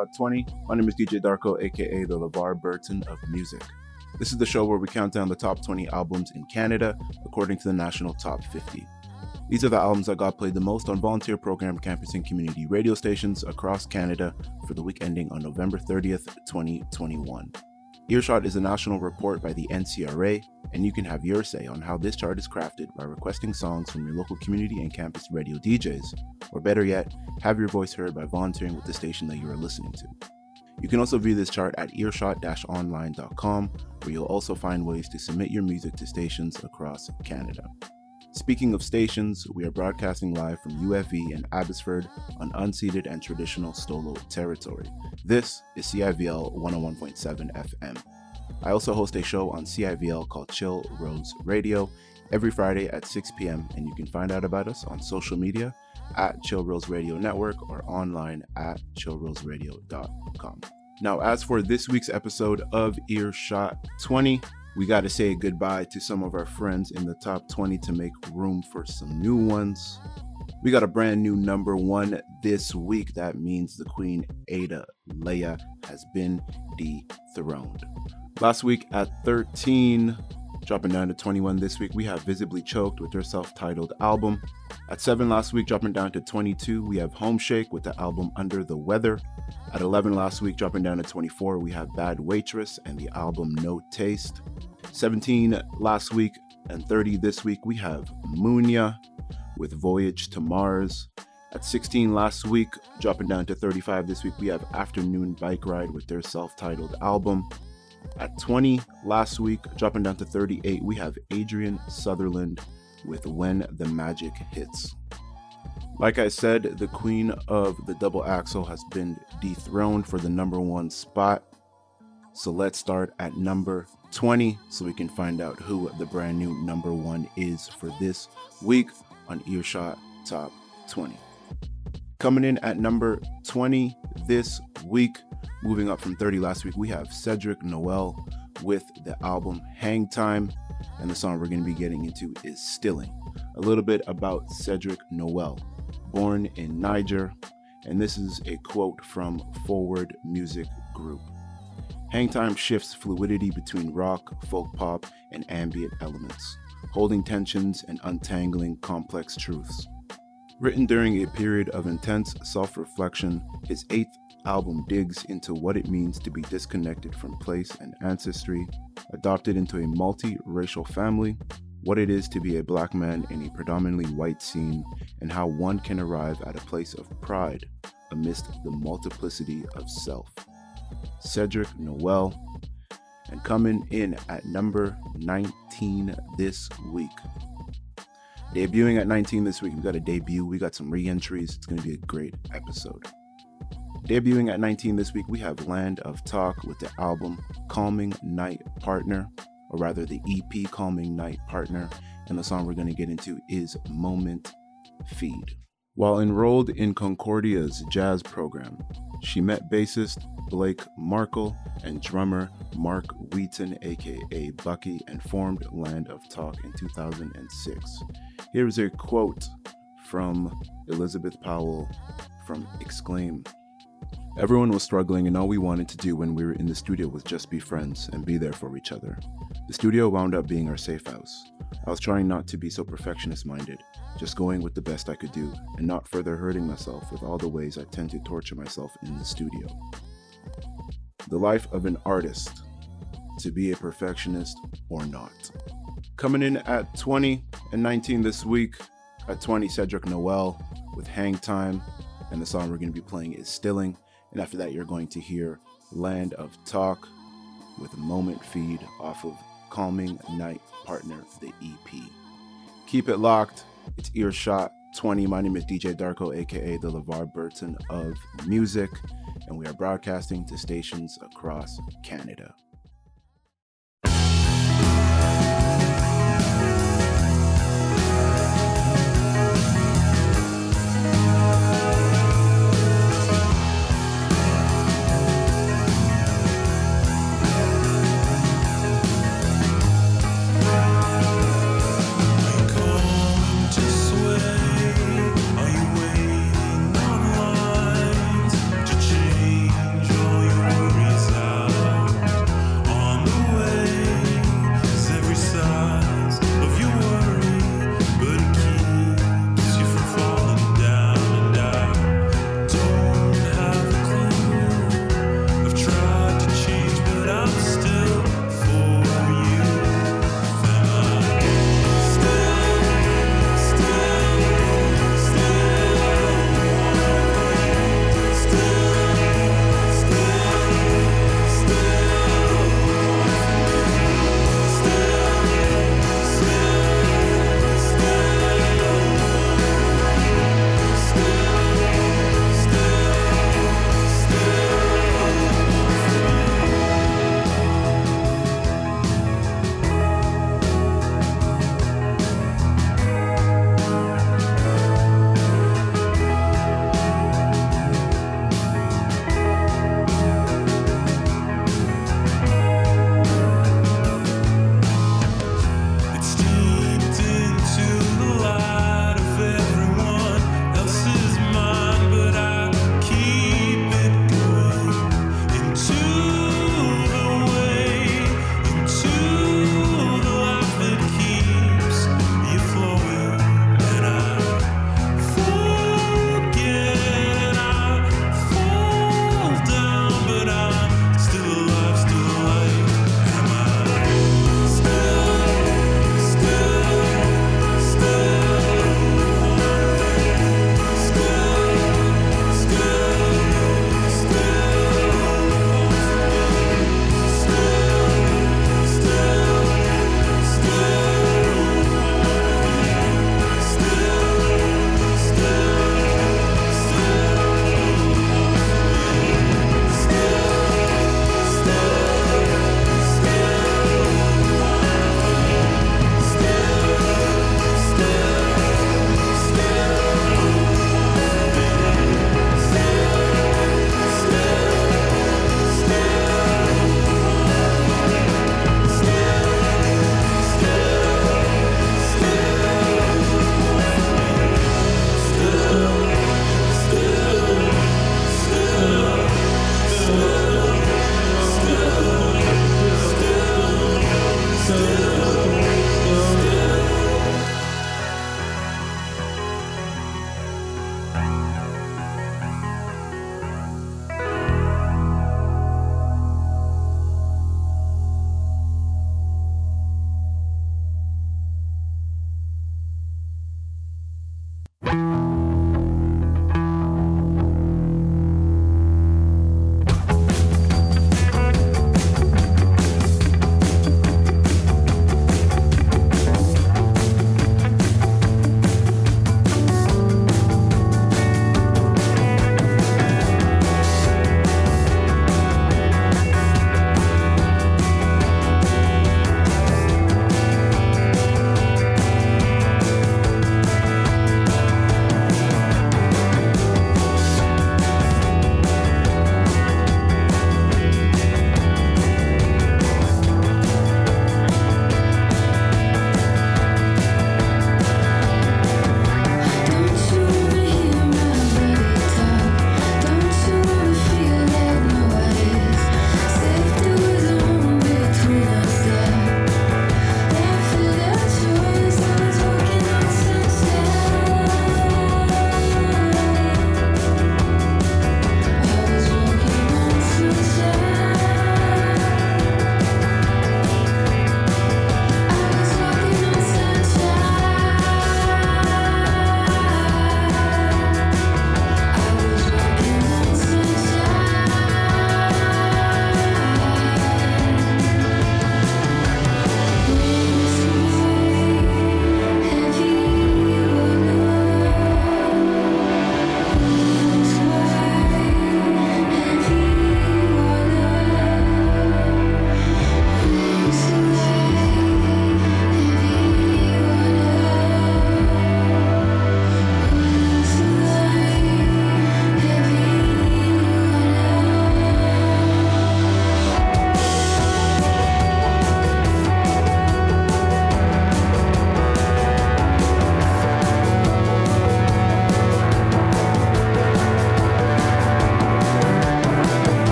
Earshot 20. My name is DJ Darko, aka the LeVar Burton of music. This is the show where we count down the top 20 albums in Canada according to the National Top 50. These are the albums that got played the most on volunteer program campus and community radio stations across Canada for the week ending on November 30th, 2021. Earshot is a national report by the NCRA, and you can have your say on how this chart is crafted by requesting songs from your local community and campus radio DJs, or better yet, have your voice heard by volunteering with the station that you are listening to. You can also view this chart at earshot-online.com, where you'll also find ways to submit your music to stations across Canada. Speaking of stations, we are broadcasting live from UFV and Abbotsford on unceded and traditional Stolo territory. This is CIVL 101.7 FM. I also host a show on CIVL called Chill Rose Radio every Friday at 6 p.m., and you can find out about us on social media at Chill Rose Radio Network or online at chillroseradio.com. Now, as for this week's episode of Earshot 20, we got to say goodbye to some of our friends in the top 20 to make room for some new ones. We got a brand new number one this week. That means the Queen Ada Lea has been dethroned. Last week at 13, dropping down to 21 this week, we have Visibly Choked with their self titled album. At 7 last week, dropping down to 22, we have Homeshake with the album Under the Weather. At 11 last week, dropping down to 24, we have Bad Waitress and the album No Taste. 17 last week and 30 this week, we have Munya with Voyage to Mars. At 16 last week, dropping down to 35 this week, we have Afternoon Bike Ride with their self titled album. At 20 last week, dropping down to 38, we have Adrian Sutherland with When the Magic Hits. Like I said, the queen of the double axel has been dethroned for the number one spot. So let's start at number 20 so we can find out who the brand new number one is for this week on Earshot Top 20. Coming in at number 20 this week, moving up from 30 last week, we have Cedric Noel with the album Hang Time. And the song we're going to be getting into is Stilling. A little bit about Cedric Noel, born in Niger. And this is a quote from Forward Music Group. Hangtime shifts fluidity between rock, folk pop, and ambient elements, holding tensions and untangling complex truths. Written during a period of intense self reflection, his eighth album digs into what it means to be disconnected from place and ancestry, adopted into a multi-racial family, what it is to be a black man in a predominantly white scene, and how one can arrive at a place of pride amidst the multiplicity of self. Cedric Noel, and coming in at number 19 this week. Debuting at 19 this week, we got a debut, we got some re entries. It's going to be a great episode. Debuting at 19 this week, we have Land of Talk with the album Calming Night Partner, or rather the EP Calming Night Partner. And the song we're going to get into is Moment Feed. While enrolled in Concordia's jazz program, she met bassist Blake Markle and drummer Mark Wheaton, aka Bucky, and formed Land of Talk in 2006. Here is a quote from Elizabeth Powell from Exclaim. Everyone was struggling, and all we wanted to do when we were in the studio was just be friends and be there for each other. The studio wound up being our safe house. I was trying not to be so perfectionist minded, just going with the best I could do, and not further hurting myself with all the ways I tend to torture myself in the studio. The life of an artist to be a perfectionist or not. Coming in at 20 and 19 this week, at 20, Cedric Noel with Hang Time, and the song we're going to be playing is Stilling. And after that, you're going to hear Land of Talk with a moment feed off of Calming Night Partner, the EP. Keep it locked. It's Earshot 20. My name is DJ Darko, aka the LeVar Burton of music, and we are broadcasting to stations across Canada.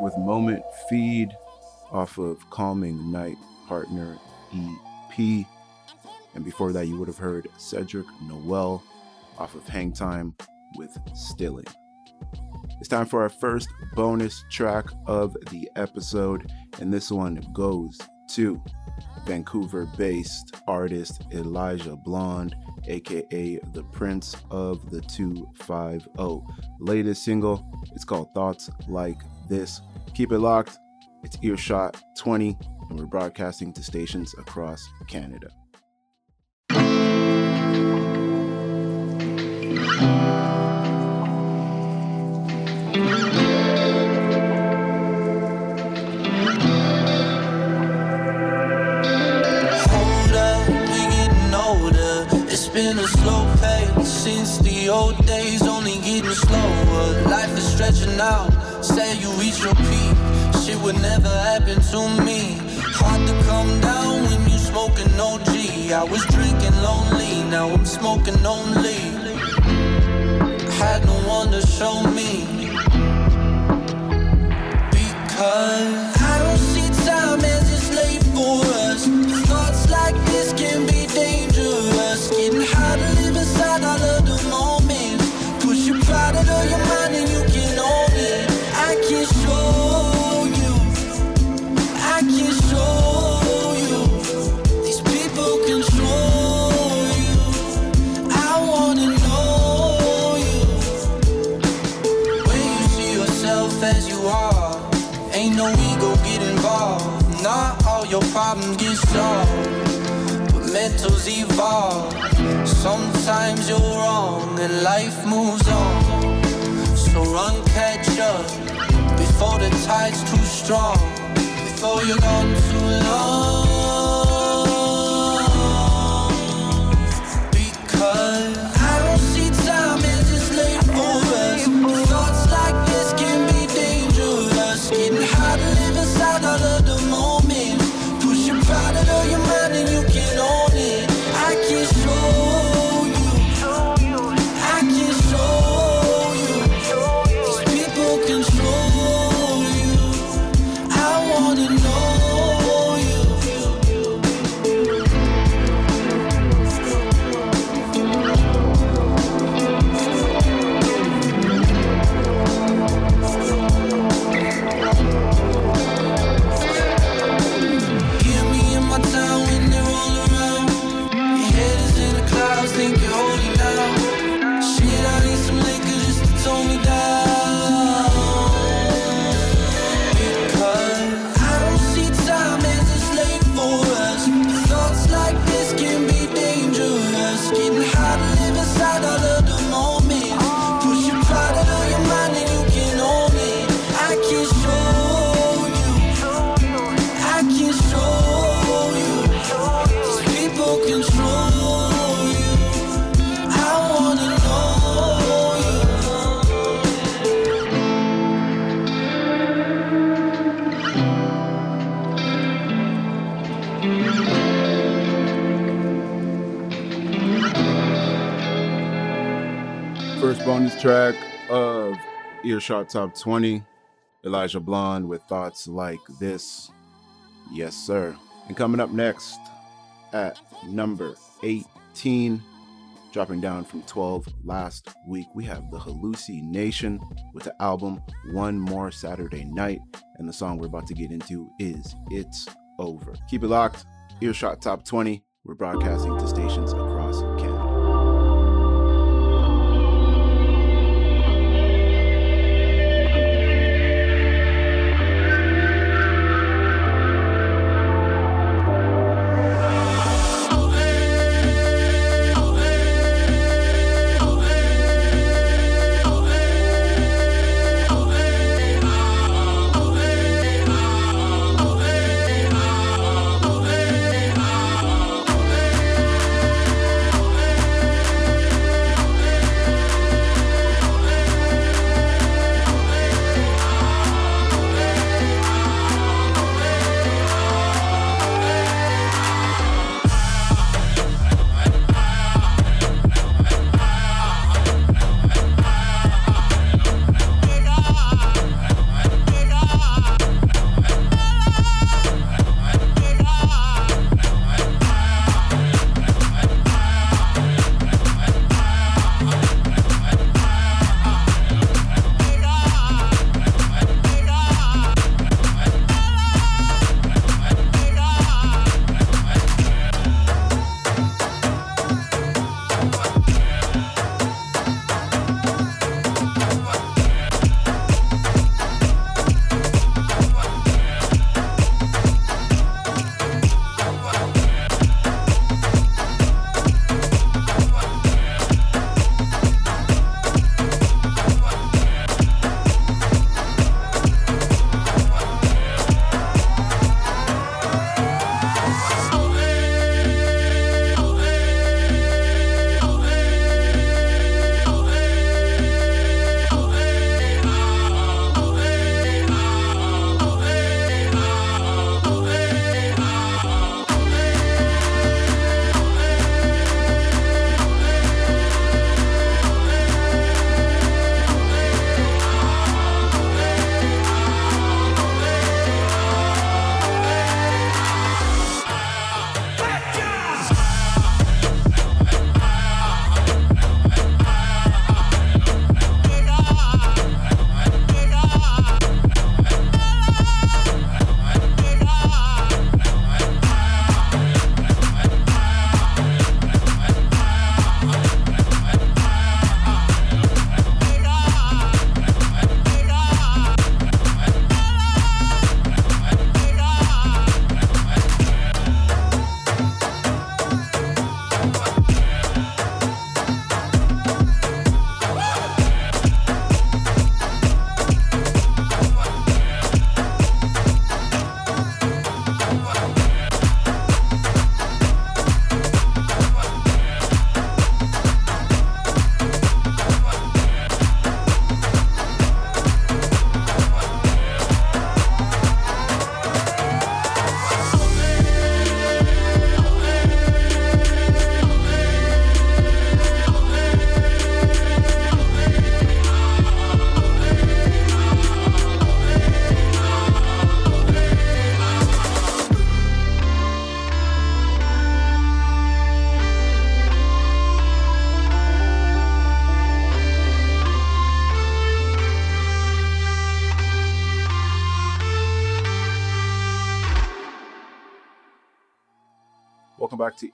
With Moment Feed off of Calming Night Partner EP. And before that, you would have heard Cedric Noel off of Hang Time with Stilling. It's time for our first bonus track of the episode, and this one goes to Vancouver based artist Elijah Blonde, aka the Prince of the 250. Latest single, it's called Thoughts Like This. Keep it locked. It's Earshot 20, and we're broadcasting to stations across Canada. Been a slow pace since the old days, only getting slower. Life is stretching out. Say you reach your peak, shit would never happen to me. Hard to come down when you smoking OG. I was drinking lonely, now I'm smoking only. Had no one to show me. Because I don't see time as it's late for us. Thoughts like this can be dangerous. Getting hard to live inside all of problems get solved, but mentals evolve. Sometimes you're wrong and life moves on. So run, catch up before the tide's too strong, before you're gone too long. Earshot Top 20, Elijah Blonde with thoughts like this. Yes, sir. And coming up next at number 18, dropping down from 12 last week, we have the Halluci Nation with the album One More Saturday Night. And the song we're about to get into is It's Over. Keep it locked. Earshot Top 20. We're broadcasting to stations across Canada.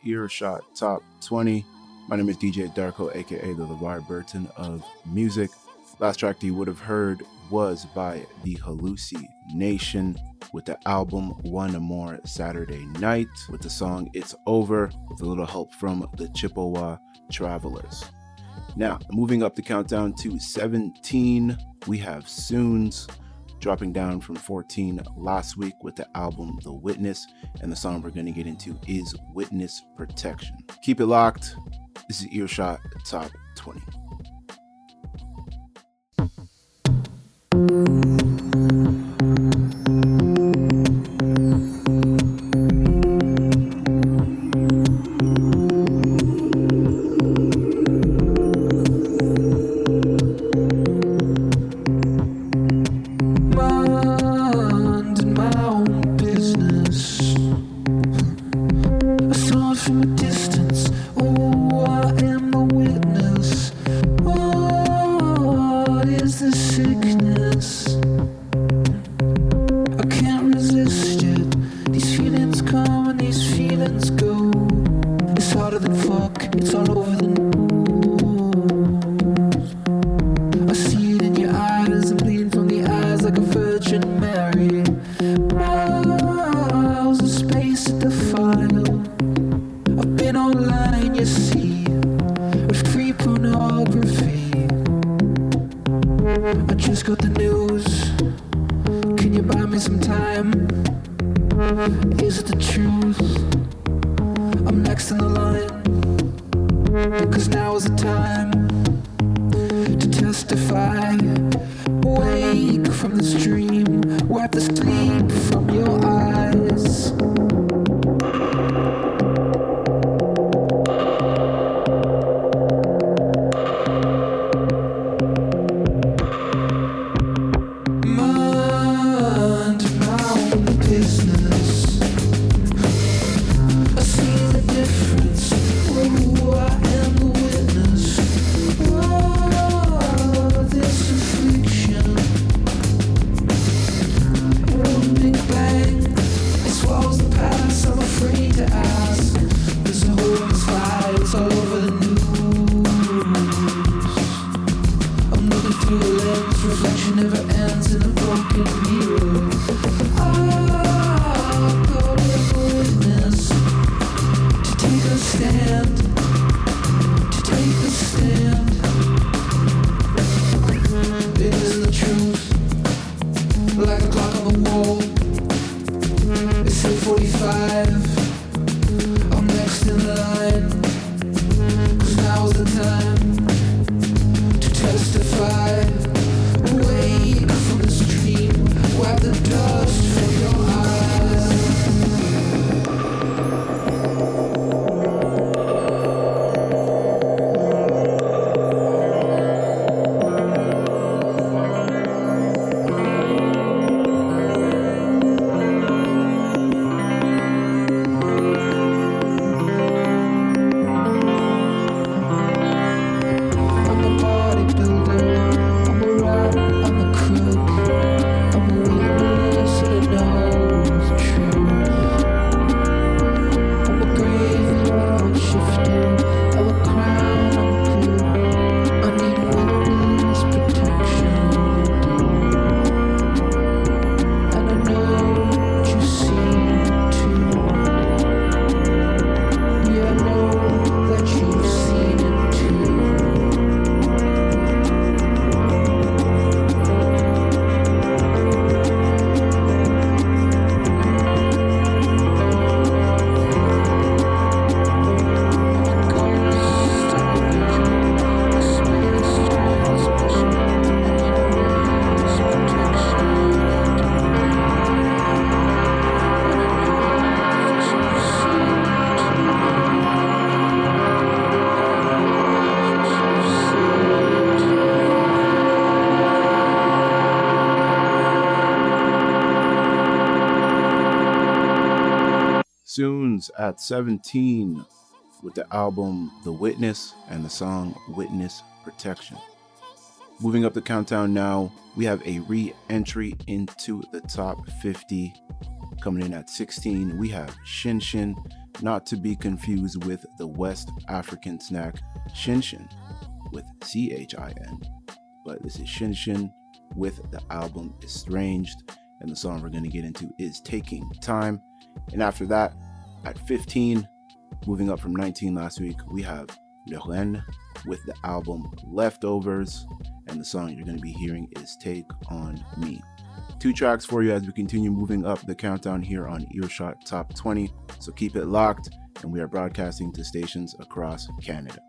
Earshot Top 20. My name is DJ Darko, aka the LeVar Burton of music. Last track that you would have heard was by the Halluci Nation with the album One More Saturday Night with the song It's Over with a little help from the Chippewa Travelers. Now, moving up the countdown to 17, we have Soons dropping down from 14 last week with the album The Witness, and the song we're going to get into is Witness Protection. Keep it locked. This is Earshot Top 20. At 17 with the album The Witness and the song Witness Protection. Moving up the countdown now, we have a re entry into the top 50. Coming in at 16, we have Shin Shin, not to be confused with the West African snack Chin Chin with C H I N. But this is Shin Shin with the album Estranged, and the song we're going to get into is Taking Time. And after that, at 15, moving up from 19 last week, we have Le Ren with the album Leftovers, and the song you're going to be hearing is Take On Me. Two tracks for you as we continue moving up the countdown here on Earshot Top 20, so keep it locked, and we are broadcasting to stations across Canada.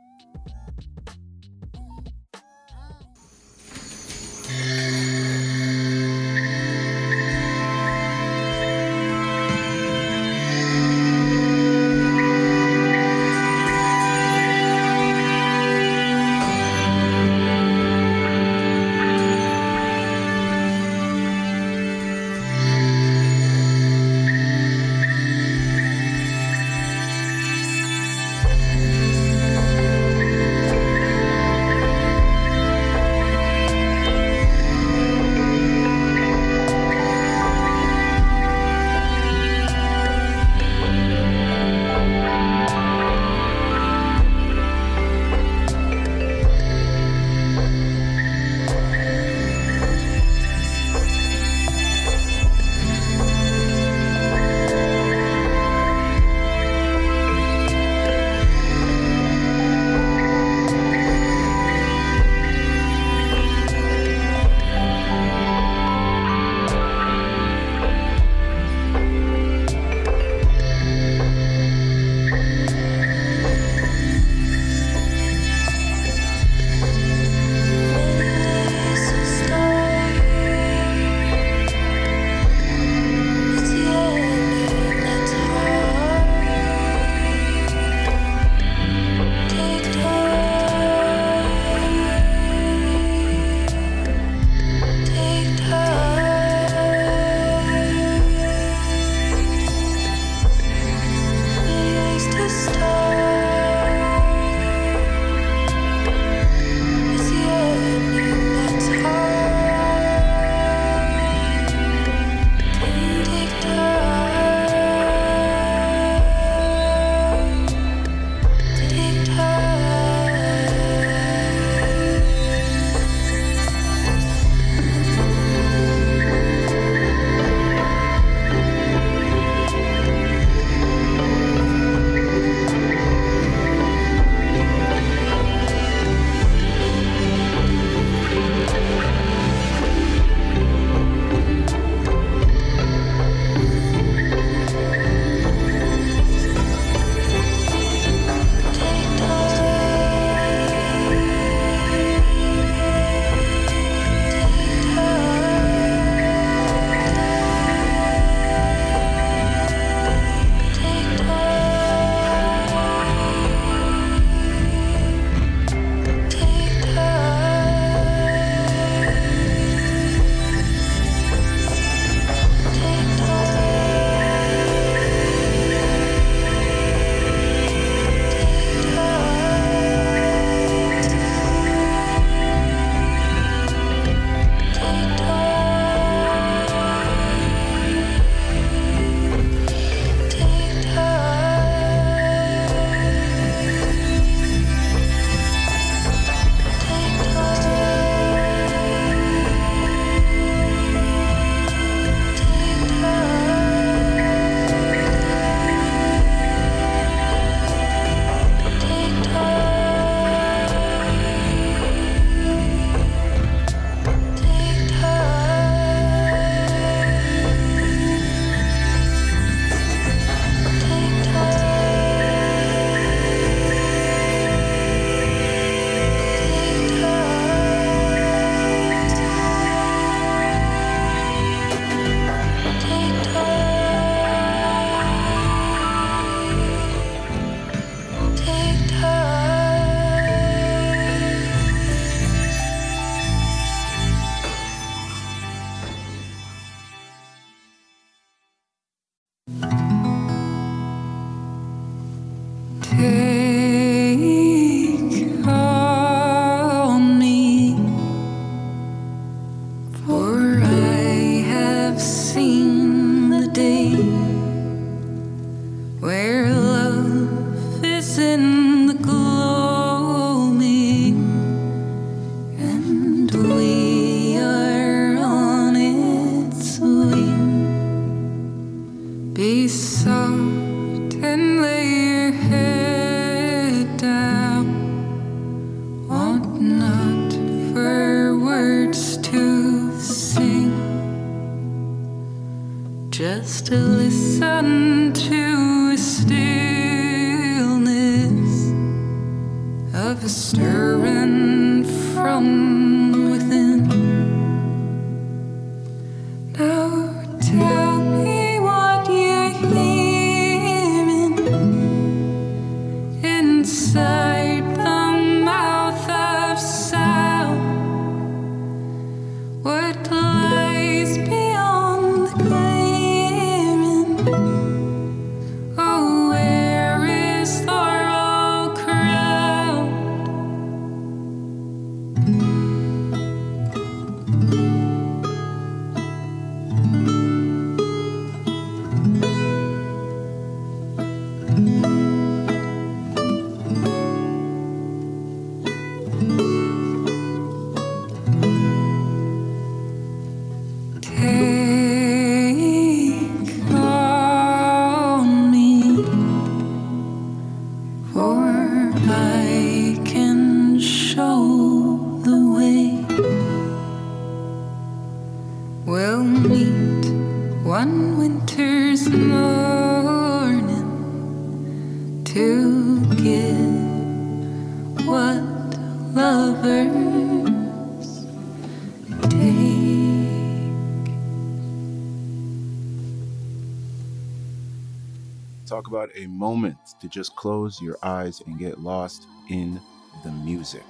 about a moment to just close your eyes and get lost in the music.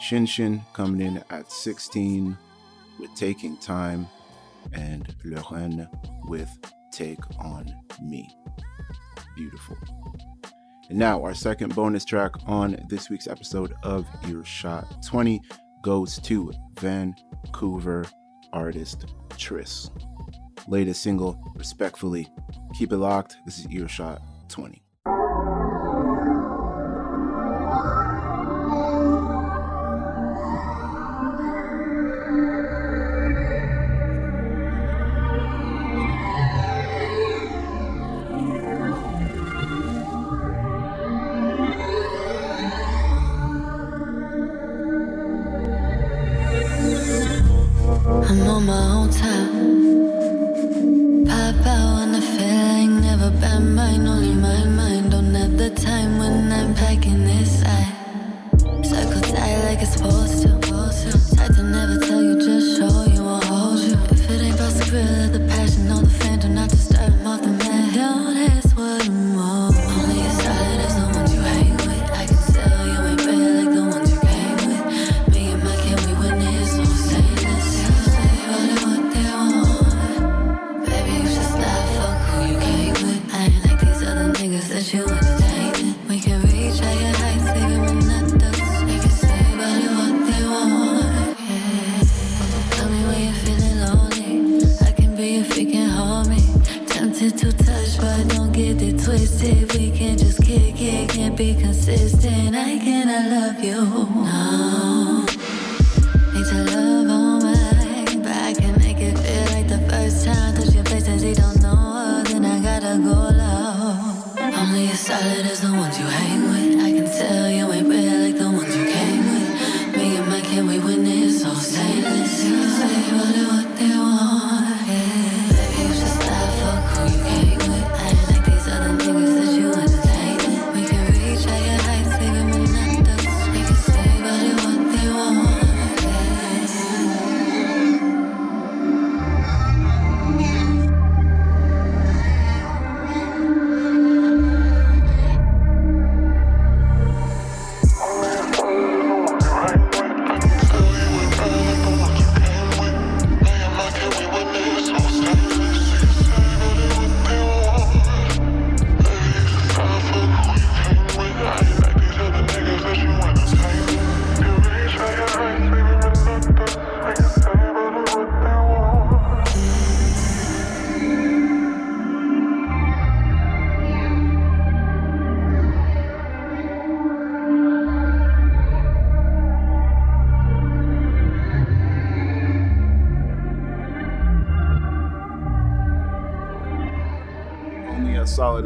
Chin Chin coming in at 16 with Taking Time and Lorraine with Take On Me. Beautiful. And now, our second bonus track on this week's episode of Earshot. 20 goes to Vancouver artist Tris. Latest single, Respectfully. Keep it locked. This is Earshot 20.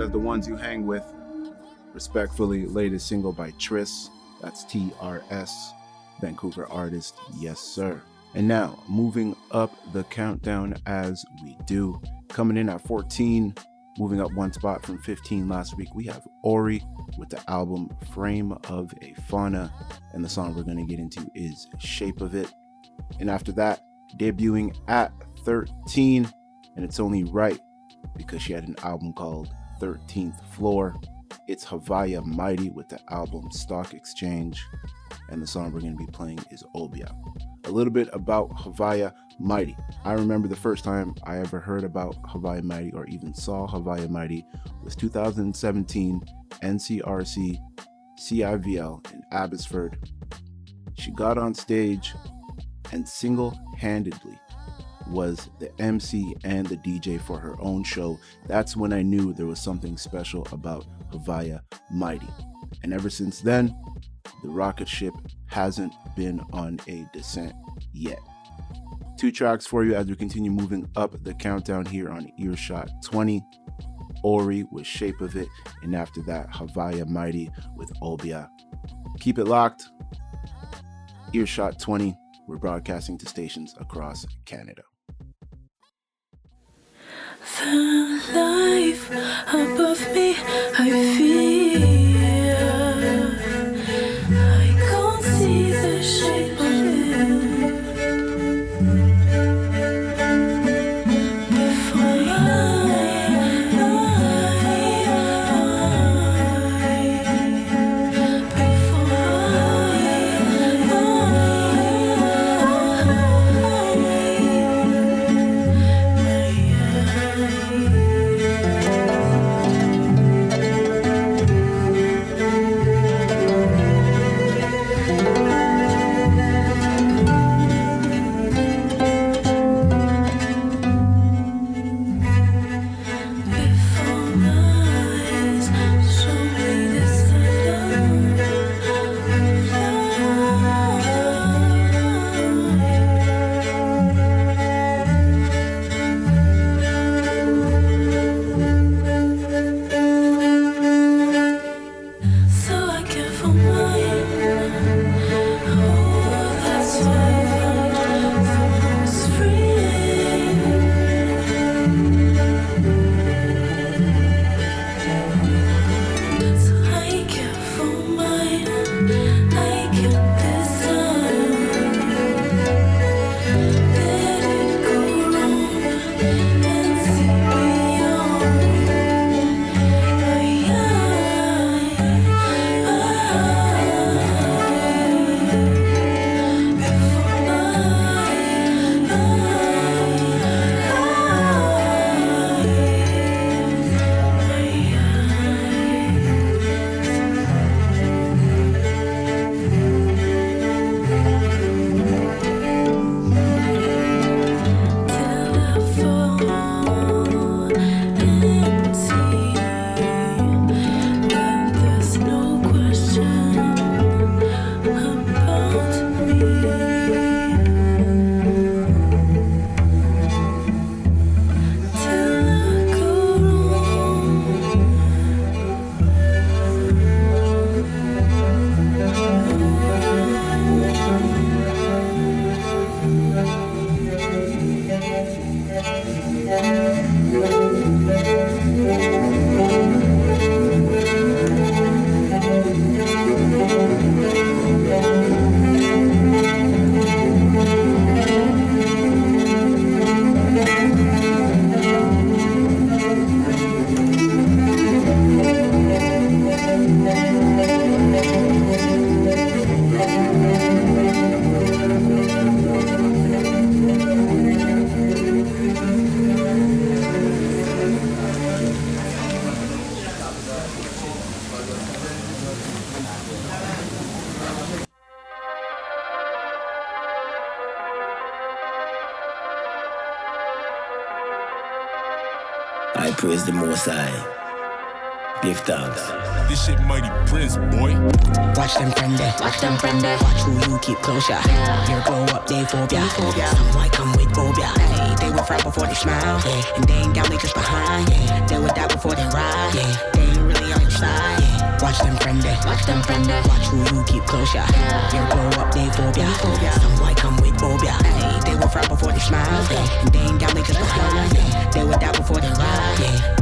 As the ones you hang with. Respectfully, latest single by Tris. That's T R S, Vancouver artist. Yes, sir. And now, moving up the countdown as we do. Coming in at 14, moving up one spot from 15 last week, we have Ori with the album Frame of a Fauna. And the song we're going to get into is Shape of It. And after that, debuting at 13, and it's only right because she had an album called 13th Floor. It's Haviah Mighty with the album Stock Exchange, and the song we're going to be playing is Obia. A little bit about Haviah Mighty. I remember the first time I ever heard about Haviah Mighty or even saw Haviah Mighty was 2017 NCRC CIVL in Abbotsford. She got on stage and single handedly was the MC and the DJ for her own show. That's when I knew there was something special about Haviah Mighty. And ever since then, the rocket ship hasn't been on a descent yet. Two tracks for you as we continue moving up the countdown here on Earshot 20. Ori with Shape of It, and after that, Haviah Mighty with Obia. Keep it locked. Earshot 20. We're broadcasting to stations across Canada. The life above me, I feel. I can't see the shape of it. You keep closer. Here grow up, they phobia. Some white come with phobia. Hey, they will frown before they smile. And they ain't down, they just behind. Yeah. They would die before they ride. Yeah. They ain't really on your side. Watch them friend there. Watch them friend there. Watch who you keep closer. Here grow up, they phobia. Some white come with phobia. Hey, they will frown before they smile. And they ain't down, they just behind. Yeah. They would die before they ride.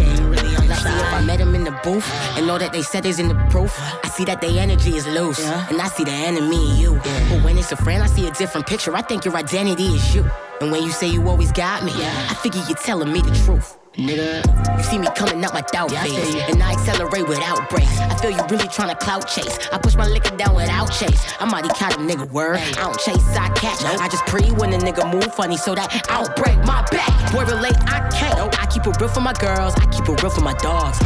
See if I met him in the booth and know that they said is in the proof. I see that their energy is loose, and I see the enemy in you. But when it's a friend, I see a different picture. I think your identity is you. And when you say you always got me, I figure you're telling me the truth. Nigga, you see me coming out my doubt phase, and I accelerate without brakes. I feel you really trying to clout chase. I push my liquor down without chase. I'm already caught a nigga word. I don't chase, I catch. I just pre when a nigga move funny so that I don't break my back. Boy, relate, I can't. I keep it real for my girls, I keep it real for my dogs.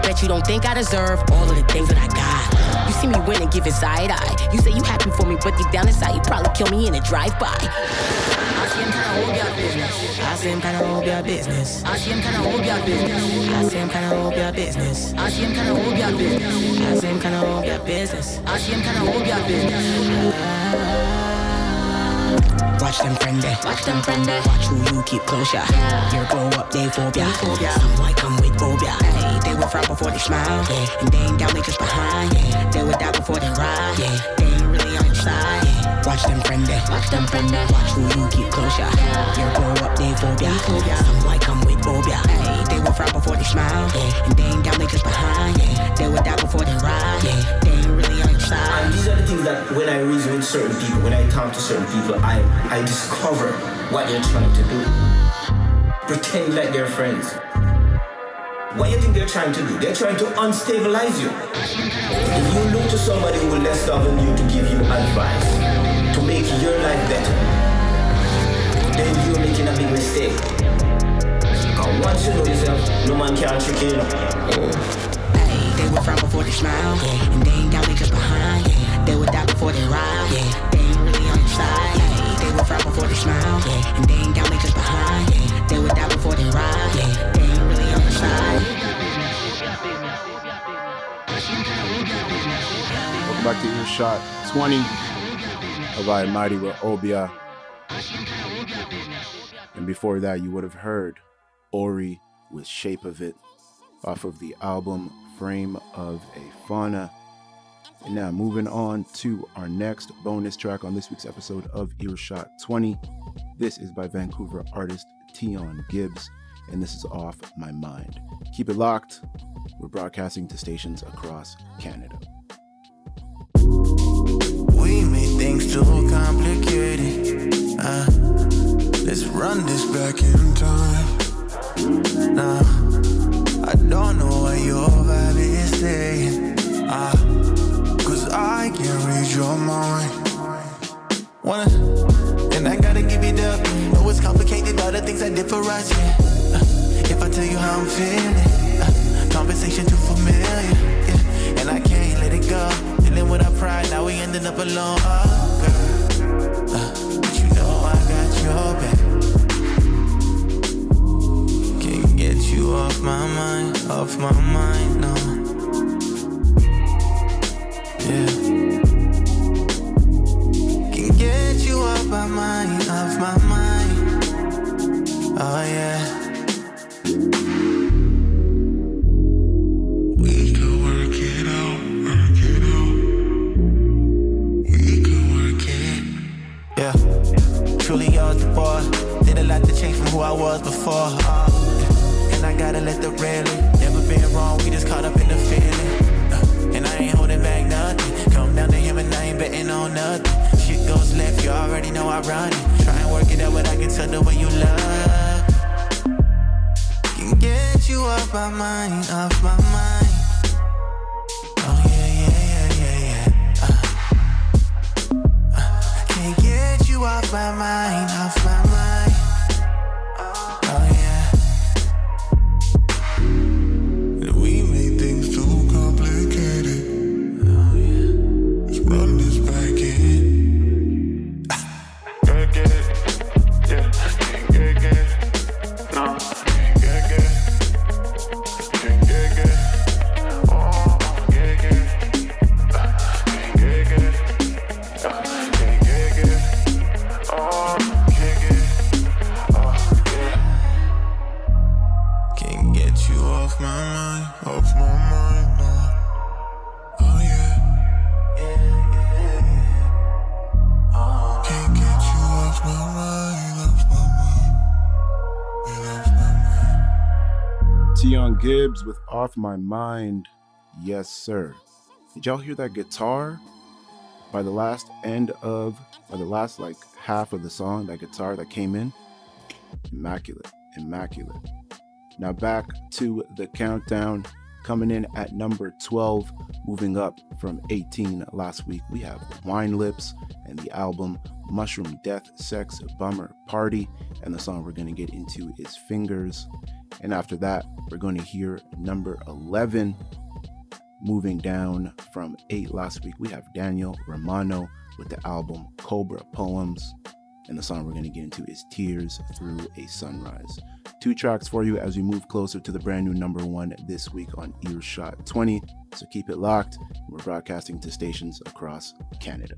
Bet you don't think I deserve all of the things that I got. You see me win and giving side eye. You say you happy for me, but deep down inside, you probably kill me in a drive-by. I see him kinda hold your business. I see him kinda hold your business. I see him kinda hold your business. I see him kinda hold your business. I see him kinda hold your business. I see him kinda hold your business. I see him kinda hold your business. Watch them friend there. Watch them friend there. Watch who you keep closer. Here grow up, they phobia. Some white come with phobia. Hey, they will frown before they smile. Yeah. And they ain't down, they just behind. Yeah. They would die before they ride. Yeah. They ain't really on your side. Yeah. Watch them friend there. Watch them friend there. Watch who you keep closer. Here grow up, they phobia. Some white come with phobia. Hey, they will frown before they smile. Yeah. And they ain't down, they just behind. Yeah. They would die before they ride. Yeah. They ain't really on your And these are the things that when I reason with certain people, when I talk to certain people, I, I discover what they're trying to do. Pretend like they're friends. What do you think they're trying to do? They're trying to unstabilize you. If you look to somebody who is less than you to give you advice, make your life better, then you're making a big mistake. And once you know yourself, no man can trick you. you. Hey, they will frown before they smile. Yeah. And they ain't down, they just behind. Yeah. They would die before they ride. Yeah. They ain't really on your side. Hey, they will frown before they smile. Yeah. And they ain't down, they just behind. Yeah. They would die before they ride. Yeah. They ain't really on your side. Welcome back to Earshot 20 of Mighty with Obia. And before that, you would have heard Ori with Shape of It off of the album Frame of a Fauna. And now, moving on to our next bonus track on this week's episode of Earshot 20. This is by Vancouver artist Tion Gibbs, and this is off My Mind. Keep it locked. We're broadcasting to stations across Canada. Things too complicated. Uh, let's run this back in time. Nah, I don't know what your vibe is saying. Uh, Cause I can't read your mind. Wanna, and I gotta give it up. Know it's complicated, all the things I did for us, yeah. Uh, if I tell you how I'm feeling, uh, conversation too familiar, yeah. And I can't let it go. Pride, now we ending up alone. Oh, girl. Uh, but you know I got your back. Can't get you off my mind, off my mind, no. Yeah. Can get you off my mind, off my mind. Oh yeah. Boy. Did a lot to change from who I was before. Uh, and I gotta let the railing. Never been wrong, we just caught up in the feeling. Uh, and I ain't holding back nothing. Come down to him and I ain't betting on nothing. Shit goes left, you already know I run it. Try and work it out, but I can tell the way you love. Can get you off my mind, off my mind. Off My Mind. Yes, sir. Did y'all hear that guitar? By the last end of, by the last like half of the song, that guitar that came in, immaculate, immaculate. Now back to the countdown. Coming in at number 12, moving up from 18 last week, we have Wine Lips and the album Mushroom Death Sex Bummer Party. And the song we're going to get into is Fingers. And after that, we're going to hear number 11. Moving down from 8 last week, we have Daniel Romano with the album Cobra Poems. And the song we're going to get into is Tears Through a Sunrise. Two tracks for you as we move closer to the brand new number one this week on Earshot 20. So keep it locked. We're broadcasting to stations across Canada.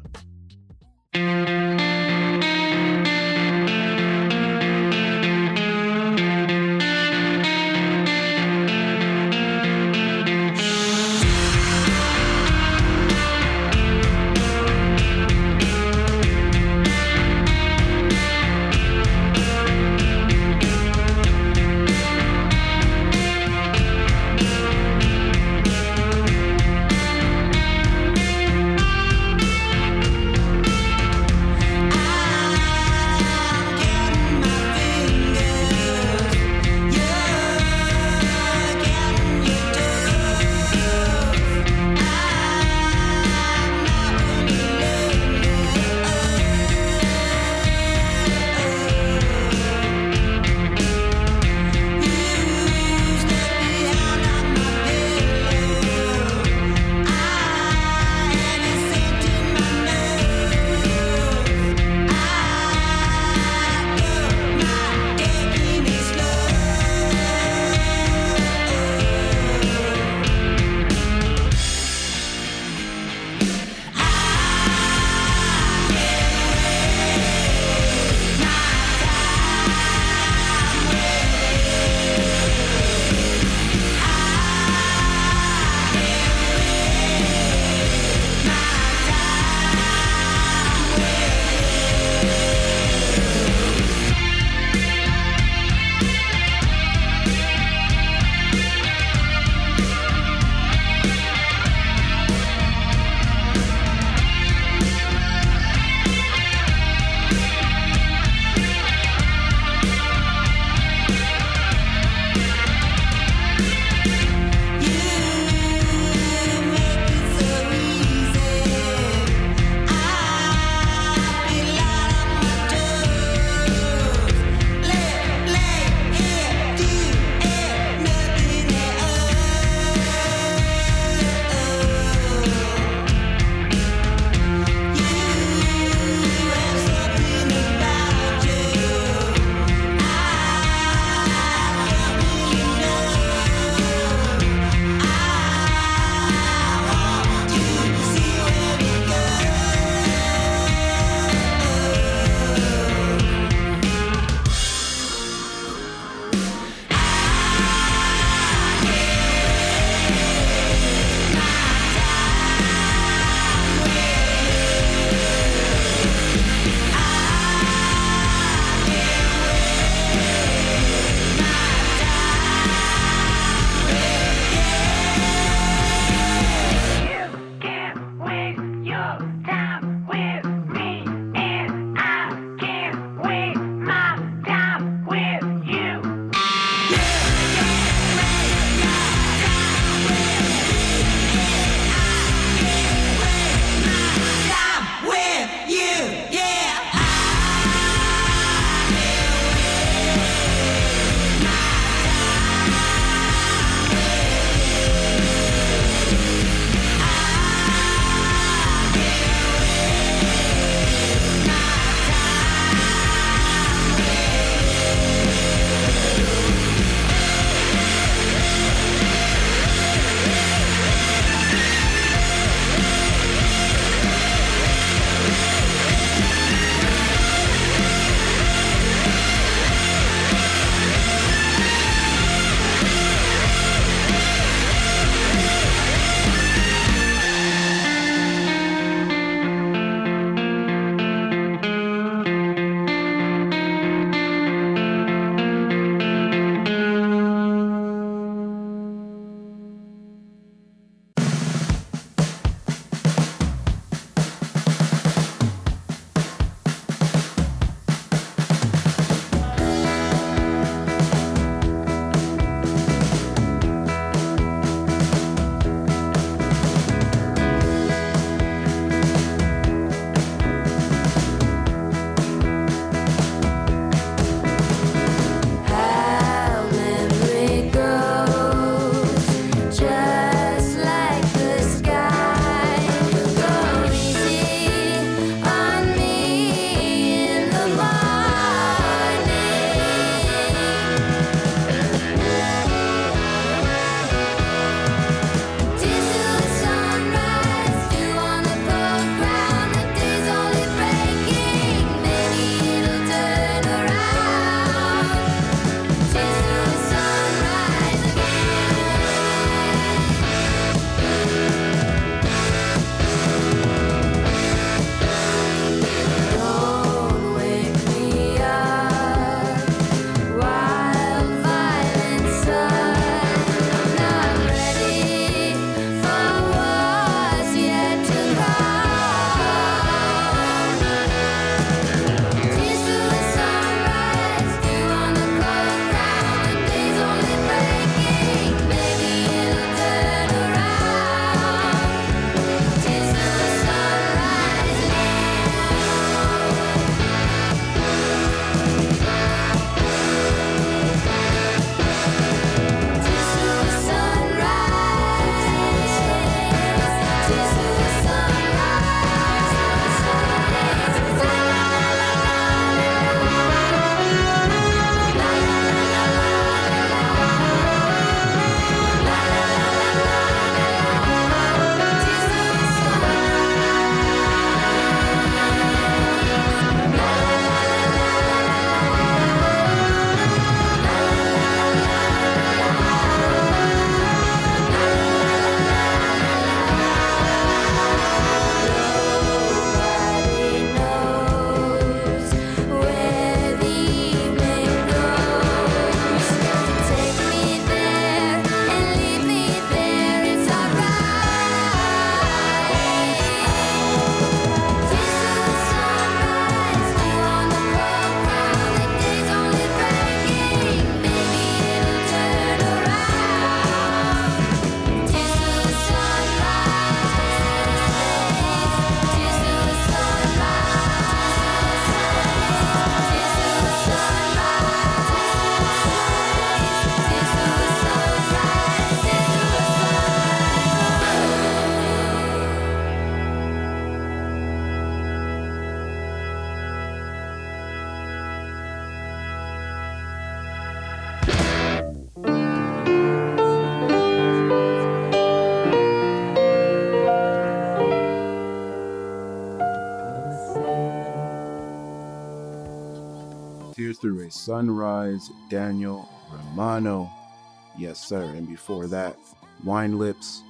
Sunrise Daniel Romano. Yes, sir. And before that, Wine Lips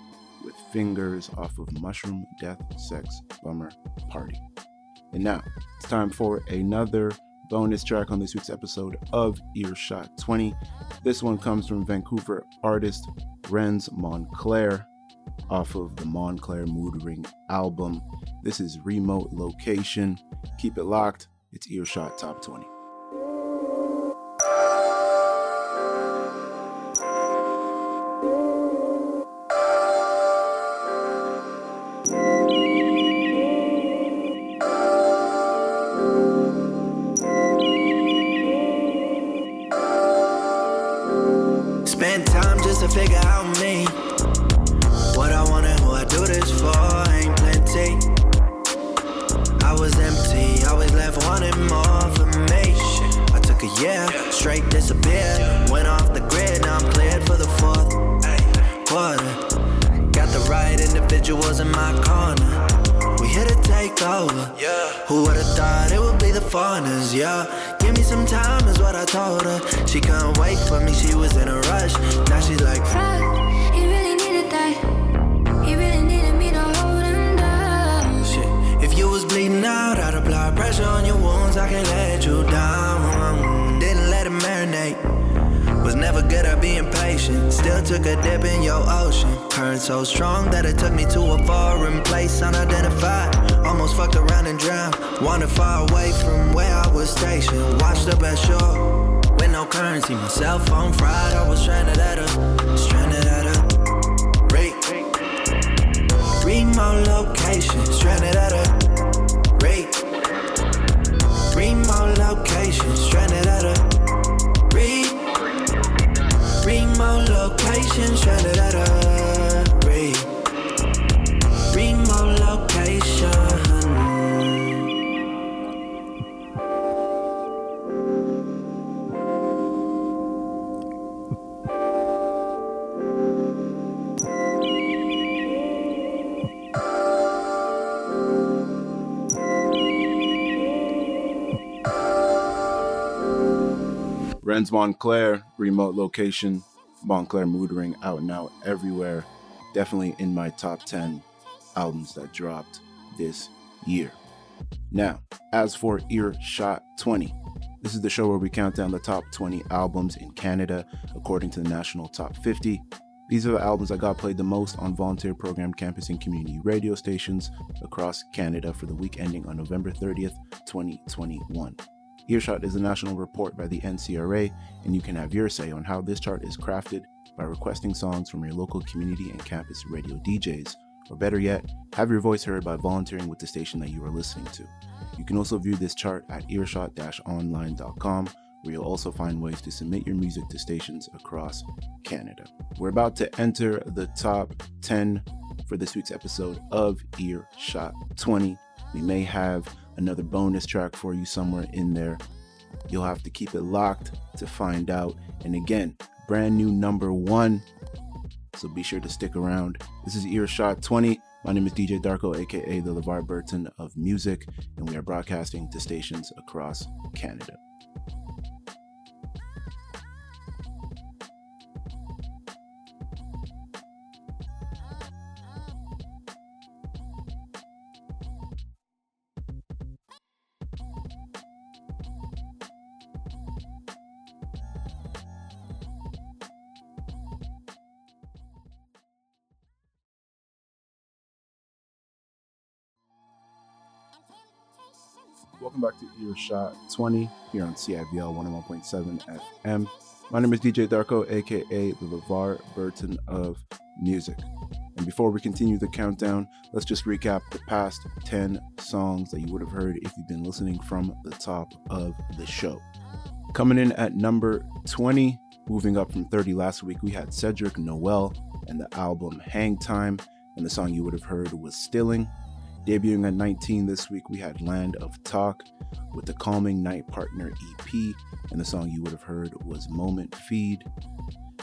with Fingers off of Mushroom Death Sex Bummer Party. And now it's time for another bonus track on this week's episode of Earshot 20. This one comes from Vancouver artist Renz Montclair off of the Montclair Mood Ring album. This is Remote Location. Keep it locked. It's Earshot Top 20. Pressure on your wounds. I can't let you down. Didn't let it marinate. Was never good at being patient. Still took a dip in your ocean. Current so strong that it took me to a foreign place unidentified. Almost fucked around and drowned. Wandered far away from where I was stationed. Watched the best shore. With no currency, my cell phone fried. I was stranded at a, Renz Montclair, remote location, Montclair Mood Ring out now everywhere. Definitely in my top 10 albums that dropped this year. Now, as for Earshot 20, this is the show where we count down the top 20 albums in Canada according to the National Top 50. These are the albums that got played the most on volunteer program campus and community radio stations across Canada for the week ending on November 30th, 2021. Earshot is a national report by the NCRA, and you can have your say on how this chart is crafted by requesting songs from your local community and campus radio DJs, or better yet, have your voice heard by volunteering with the station that you are listening to. You can also view this chart at earshot-online.com, where you'll also find ways to submit your music to stations across Canada. We're about to enter the top 10 for this week's episode of Earshot 20. We may have another bonus track for you somewhere in there. You'll have to keep it locked to find out. And again, brand new number one. So be sure to stick around. This is Earshot 20. My name is DJ Darko, aka the LeVar Burton of music, and we are broadcasting to stations across Canada. Welcome back to Earshot 20 here on CIVL 101.7 FM. My name is DJ Darko, aka the LeVar Burton of music. And before we continue the countdown, let's just recap the past 10 songs that you would have heard if you've been listening from the top of the show. Coming in at number 20, moving up from 30 last week, we had Cedric Noel and the album Hang Time, and the song you would have heard was Stilling. Debuting at 19 this week, we had Land of Talk with the Calming Night Partner EP, and the song you would have heard was Moment Feed.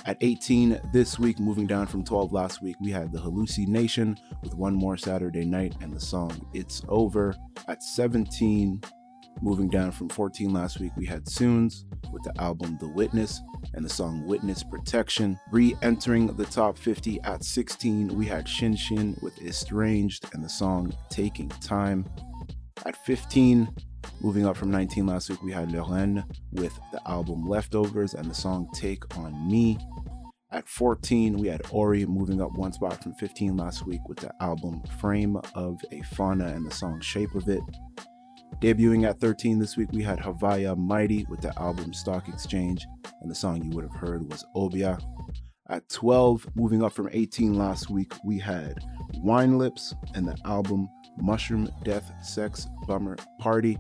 At 18 this week, moving down from 12 last week, we had the Halluci Nation with One More Saturday Night and the song It's Over. At 17, Moving down from 14 last week, we had Soons with the album The Witness and the song Witness Protection. Re entering the top 50 at 16, we had Chin Chin with Estranged and the song Taking Time. At 15, moving up from 19 last week, we had Lorraine with the album Leftovers and the song Take On Me. At 14, we had Ori moving up one spot from 15 last week with the album Frame of a Fauna and the song Shape of It. Debuting at 13 this week, we had Haviah Mighty with the album Stock Exchange, and the song you would have heard was Obia. At 12, moving up from 18 last week, we had Wine Lips and the album Mushroom Death Sex Bummer Party,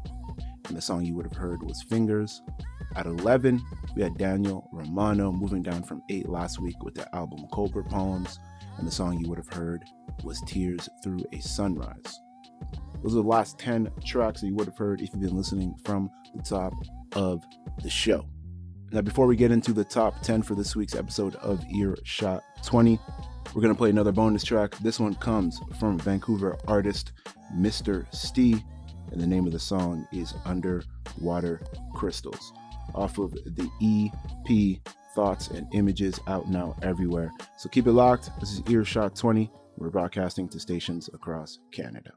and the song you would have heard was Fingers. At 11, we had Daniel Romano moving down from 8 last week with the album Cobra Poems, and the song you would have heard was Tears Through a Sunrise. Those are the last 10 tracks that you would have heard if you've been listening from the top of the show. Now, before we get into the top 10 for this week's episode of Earshot 20, we're going to play another bonus track. This one comes from Vancouver artist Mr. Stee, and the name of the song is Underwater Crystals, off of the EP Thoughts and Images out now everywhere. So keep it locked. This is Earshot 20. We're broadcasting to stations across Canada.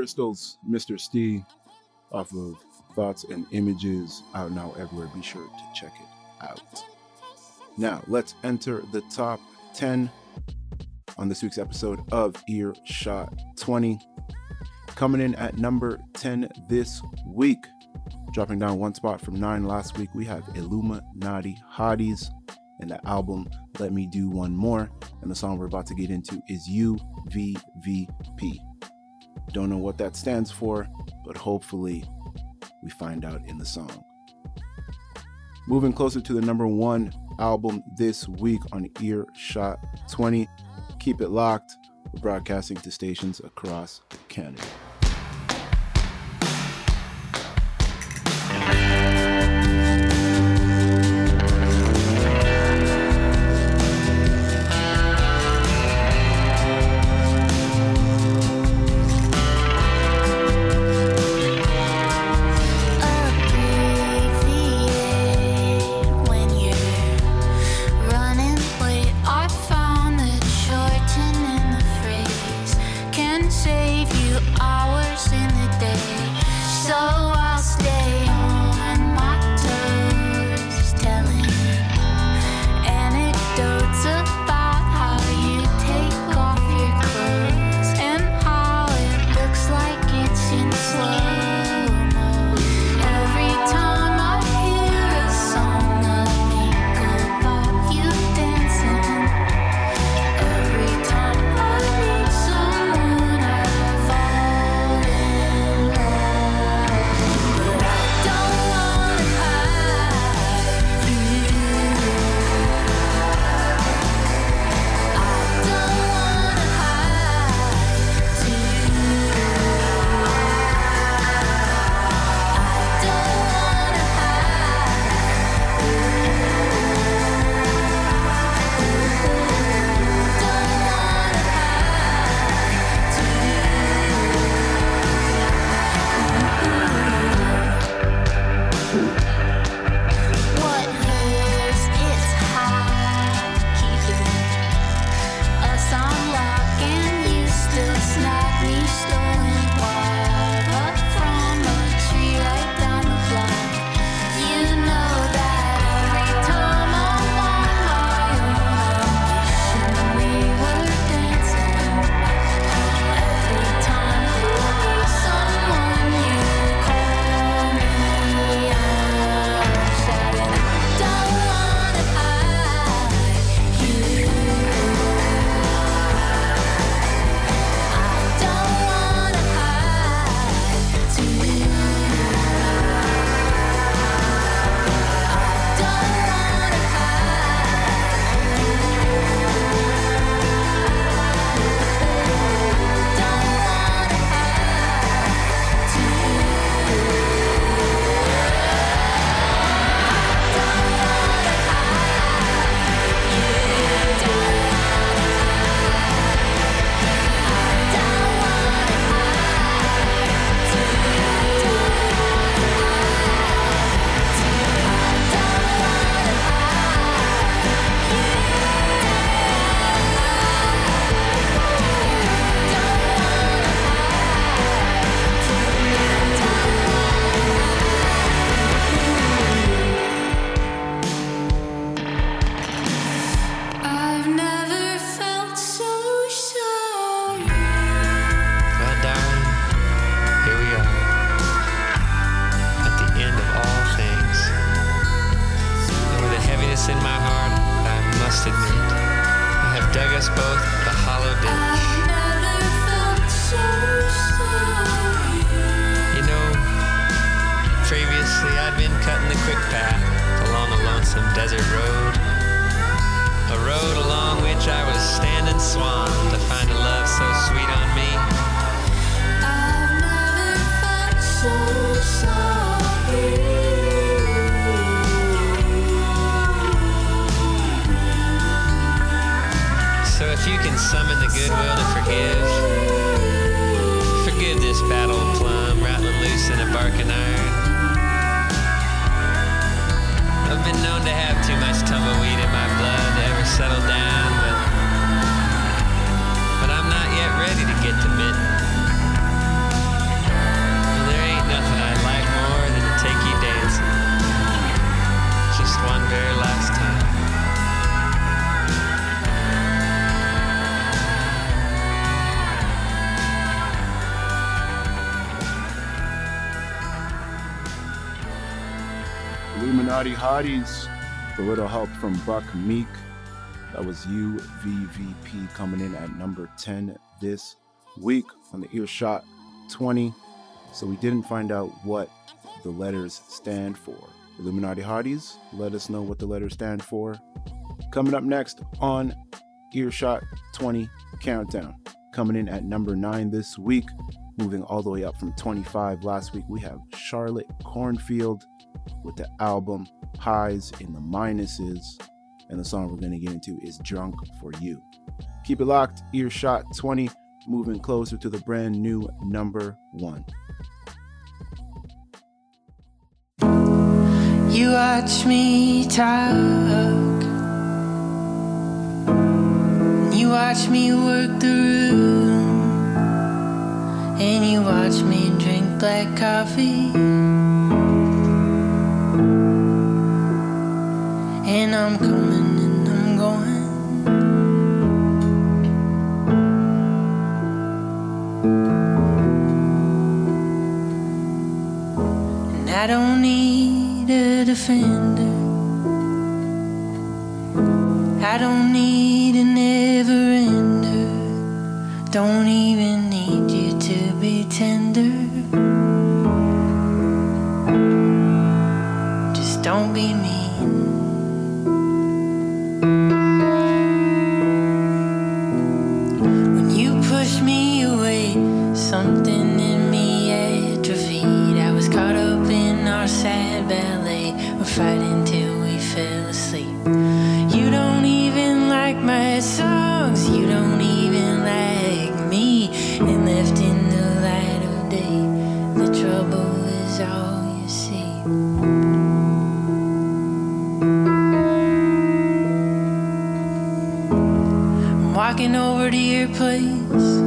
Crystals, Mr. Stee, off of Thoughts and Images, out now everywhere. Be sure to check it out. Now, let's enter the top 10 on this week's episode of Earshot 20. Coming in at number 10 this week, dropping down one spot from 9 last week, we have Illuminati Hotties and the album Let Me Do One More. And the song we're about to get into is UVVP. Don't know what that stands for, but hopefully we find out in the song. Moving closer to the number one album this week on Earshot 20. Keep it locked. We're broadcasting to stations across Canada. So if you can summon the goodwill to forgive, forgive this battle plum rattling loose in a barking iron. I've been known to have too much tumbleweed in my blood to ever settle down, but but I'm not yet ready to get to mitten. Illuminati Hotties, with a little help from Buck Meek. That was UVVP coming in at number 10 this week on the Earshot 20. So we didn't find out what the letters stand for. Illuminati Hotties, let us know what the letters stand for. Coming up next on Earshot 20 Countdown. Coming in at number 9 this week, moving all the way up from 25 last week, we have Charlotte Cornfield with the album Highs in the Minuses. And the song we're going to get into is Drunk for You. Keep it locked, Earshot 20, moving closer to the brand new number one. You watch me talk. You watch me work the room. And you watch me drink black coffee. And I'm coming and I'm going. And I don't need a defender. I don't need a never ender. Don't even need you to be tender. Just don't be mean. Walking over to your place.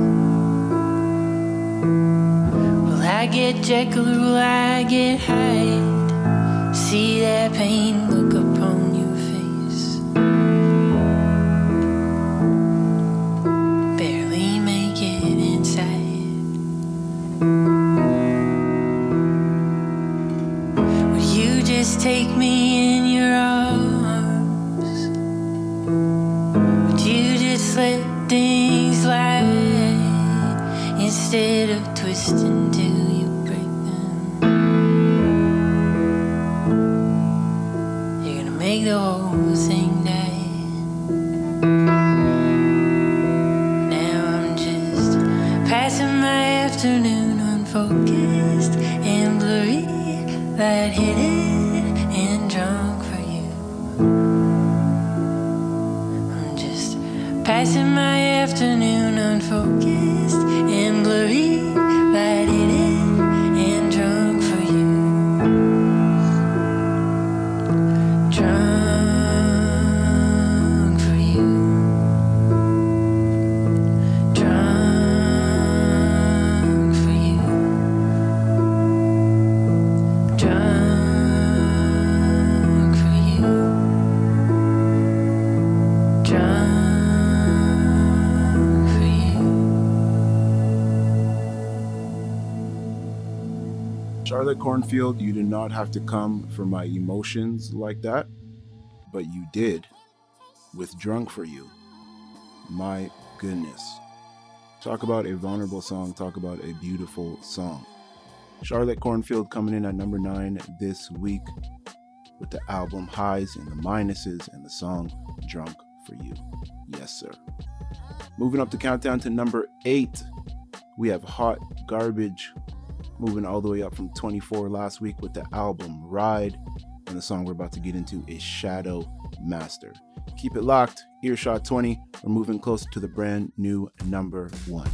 Will I get Jekyll or will I get Hyde? See that pain just passing my afternoon unfocused and blurry, lightheaded and Charlotte Cornfield, you did not have to come for my emotions like that, but you did with Drunk for You. My goodness. Talk about a vulnerable song, talk about a beautiful song. Charlotte Cornfield coming in at number nine this week with the album Highs and the Minuses and the song Drunk for You. Yes, sir. Moving up the countdown to number eight, we have Hot Garbage, moving all the way up from 24 last week with the album Ride. And the song we're about to get into is Shadow Master. Keep it locked, Earshot 20. We're moving closer to the brand new number one.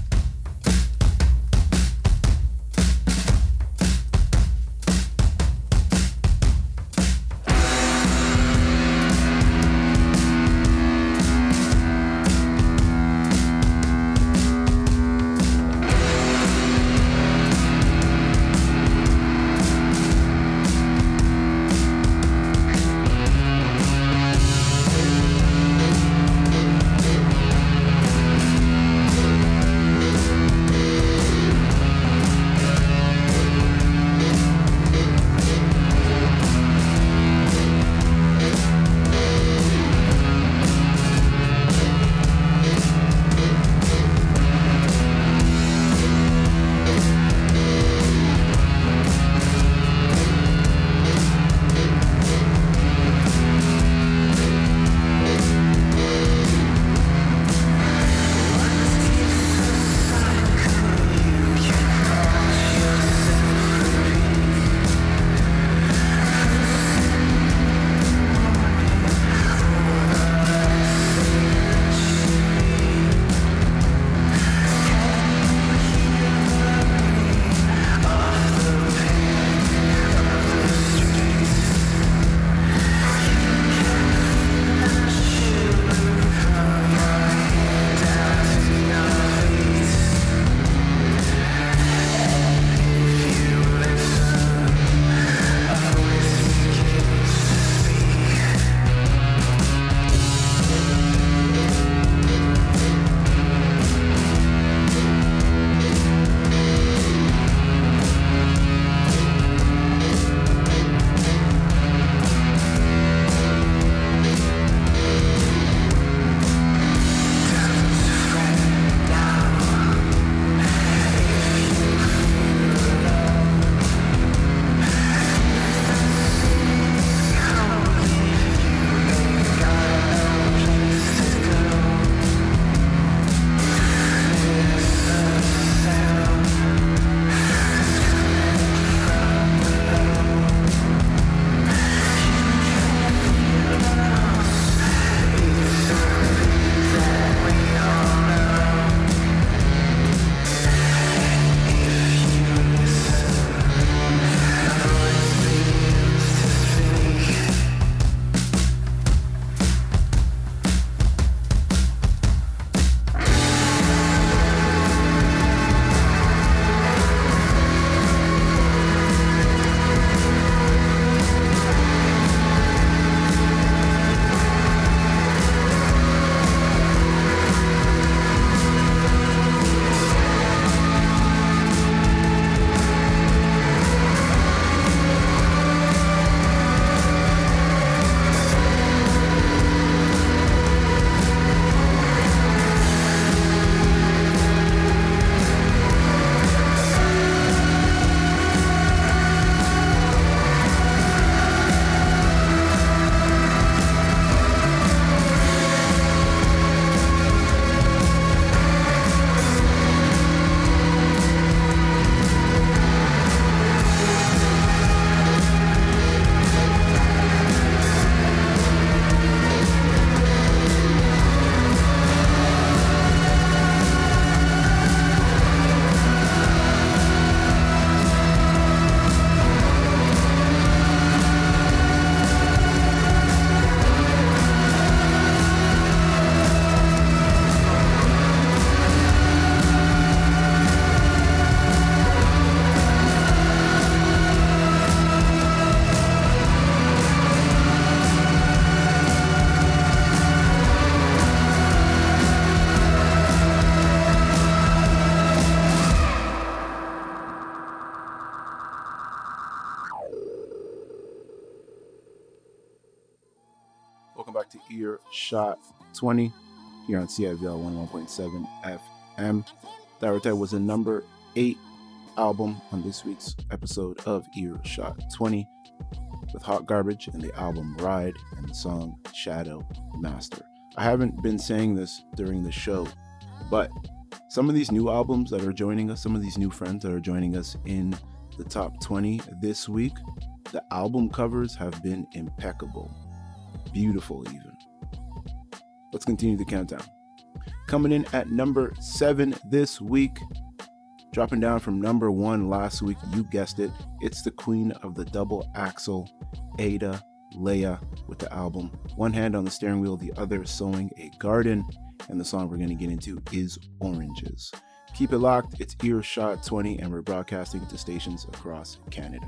20 here on CIVL 101.7 FM. That right there was a number eight album on this week's episode of Earshot 20 with Hot Garbage and the album Ride and the song Shadow Master. I haven't been saying this during the show, but some of these new albums that are joining us, some of these new friends that are joining us in the top 20 this week, the album covers have been impeccable. Beautiful, even. Let's continue the countdown. Coming in at number seven this week, dropping down from number one last week, you guessed it, it's the queen of the double axle, Ada Lea, with the album One Hand on the Steering Wheel, the Other Sewing a Garden. And the song we're going to get into is Oranges. Keep it locked, it's Earshot 20, and we're broadcasting to stations across Canada.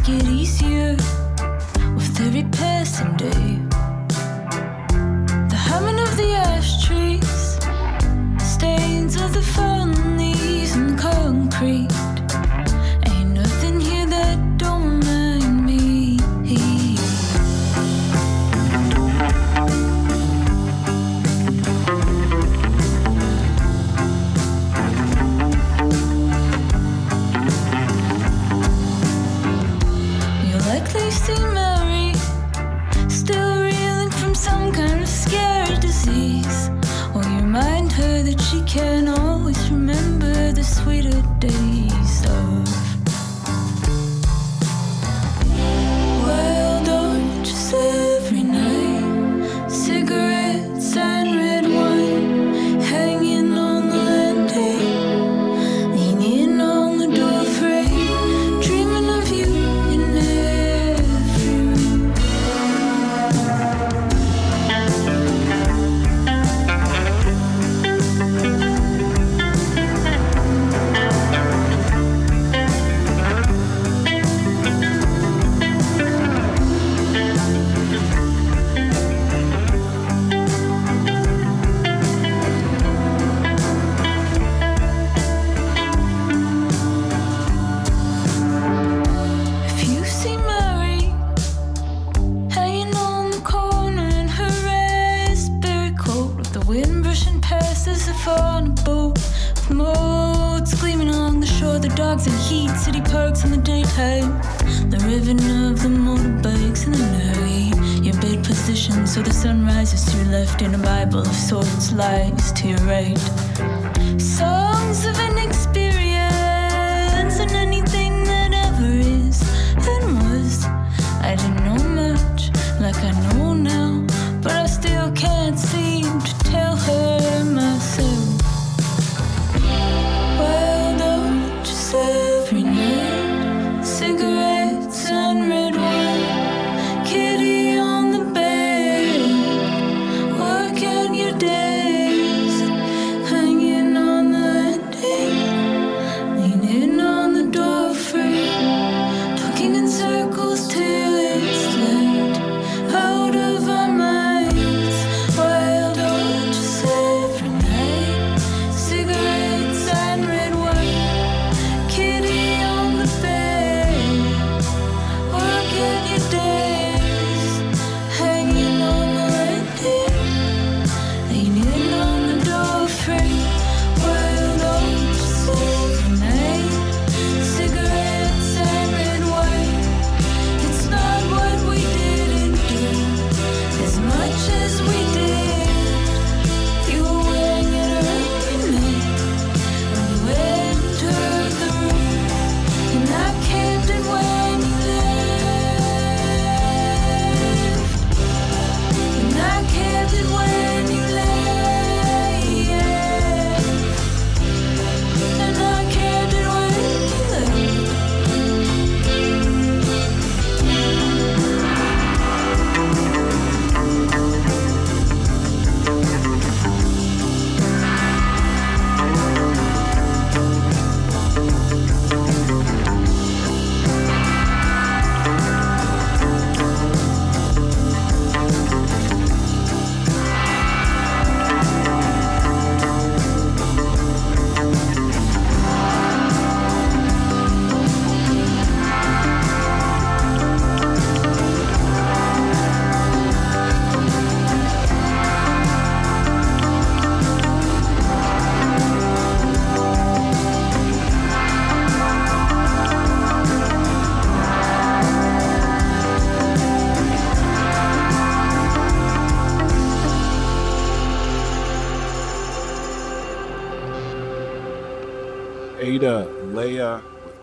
get easier with every passing day. Mary still reeling from some kind of scary disease. You remind her that she can always remember the sweeter days.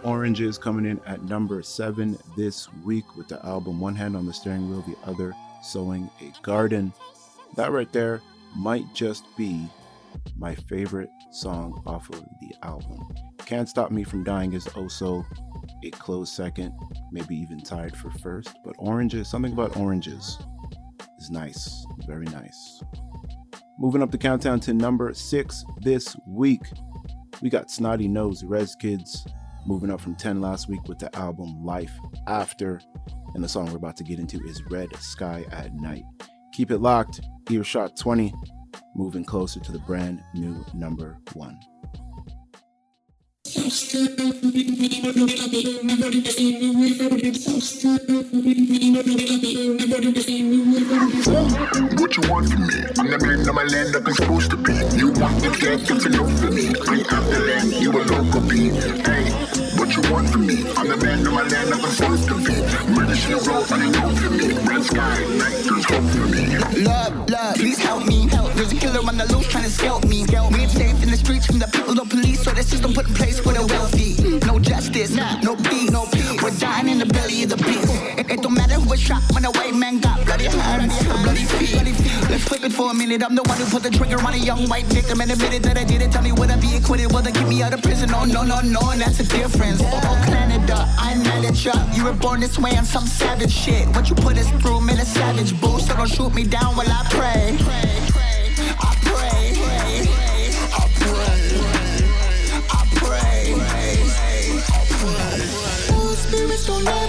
Oranges coming in at number seven this week with the album One Hand on the Steering Wheel, the other Sewing a Garden. That right there might just be my favorite song off of the album. Can't Stop Me From Dying is also a close second, maybe even tied for first. But Oranges, something about Oranges is nice, very nice. Moving up the countdown to number six this week, we got Snotty Nose Res Kids moving up from 10 last week with the album Life After. And the song we're about to get into is Red Sky at Night. Keep it locked, Earshot 20, moving closer to the brand new number one. What you want from me? I'm the man of my land up is supposed to be. You want the get to know for me. I am the land, you a local beat. Hey, you want from me? I'm the man of my land up is supposed to be. Murder she wrote, I know for me. Red sky, night, there's hope for me. Love, love, please help me. Help. There's a killer on the loose trying to scalp me. We ain't safe in the streets from the people, the police, so the system put in place for the wealthy. No justice, no peace, no peace. We're dying in the belly of the beast. It, it don't matter who was shot when a white man got bloody hands, bloody feet. Let's flip it for a minute. I'm the one who put the trigger on a young white victim and admitted that I did it. Tell me would I be acquitted? Will they get me out of prison? Oh no, no, no, and that's the difference. Oh Canada, I'm mad at ya. You were born this way on some savage shit. What you put us through man, a savage boost. So don't shoot me down while I pray. Pray. I Those spirits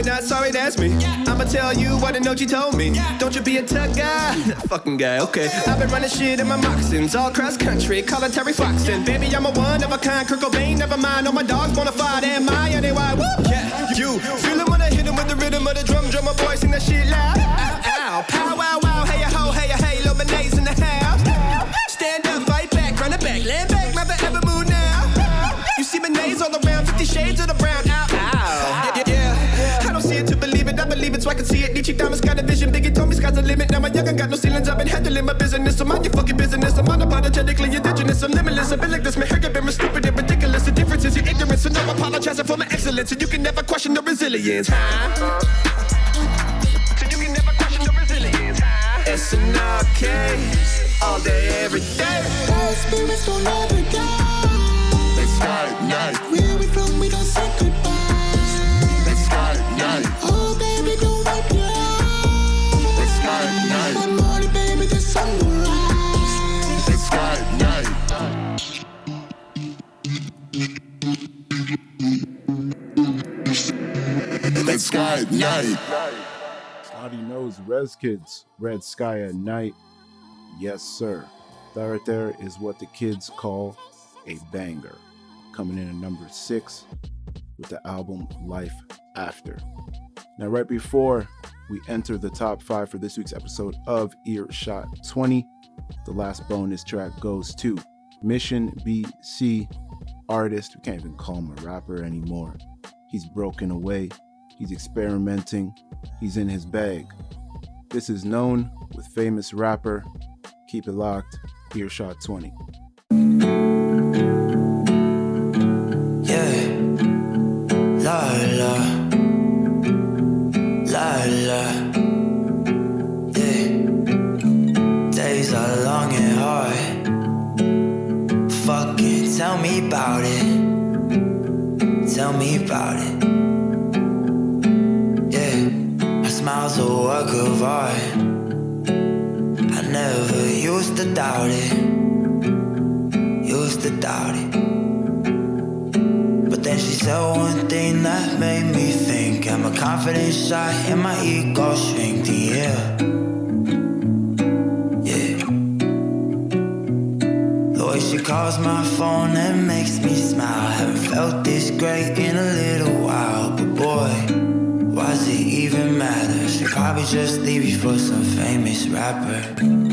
Sorry, not sorry, that's me. I'ma tell you what I know you told me. Don't you be a tug guy, fucking guy. Okay, I've been running shit in my moccasins all cross country, calling Terry Foxton. Baby, I'm a one of a kind, Kurt Cobain. Never mind, all my dogs bona fide, and my and they why? Yeah, you feel it when I hit 'em with the rhythm of the drum, drum my boy sing that shit loud. Ow, ow, pow, wow, wow, hey, ho, hey, hey, lemonades in the house. I so I can see it. Nietzsche Diamonds got a vision, Biggie told me sky's the limit. Now my young I got no ceilings, I've been handling my business. So mind your fucking business. I'm unapologetically indigenous, I'm limitless. I've been like this, man, heard been stupid and ridiculous. The difference is your ignorance, so no apologizing for my excellence. And you can never question the resilience, huh? So you can never question the resilience, huh? SNRK, all day, every day. Those spirits don't ever die. Let's start night. Where we from, we don't say goodbye. Let's start night. Let's start night. Snotty Nose Res Kids, Red Sky at Night. Yes, sir. That right there is what the kids call a banger. Coming in at number six with the album Life After. Now, right before we enter the top five for this week's episode of Earshot 20, the last bonus track goes to Mission BC artist. We can't even call him a rapper anymore. He's broken away. He's experimenting. He's in his bag. This is known with famous rapper. Keep it locked. Earshot 20. Yeah. La la. La la. Yeah. Days are long and hard. Fucking tell me about it. Tell me about it. A work of art. I never used to doubt it. Used to doubt it. But then she said one thing that made me think. I'm a confident shot and my ego shrink the air. Yeah. The way she calls my phone and makes me smile. Haven't felt this great in a little Probably just leave you for some famous rapper.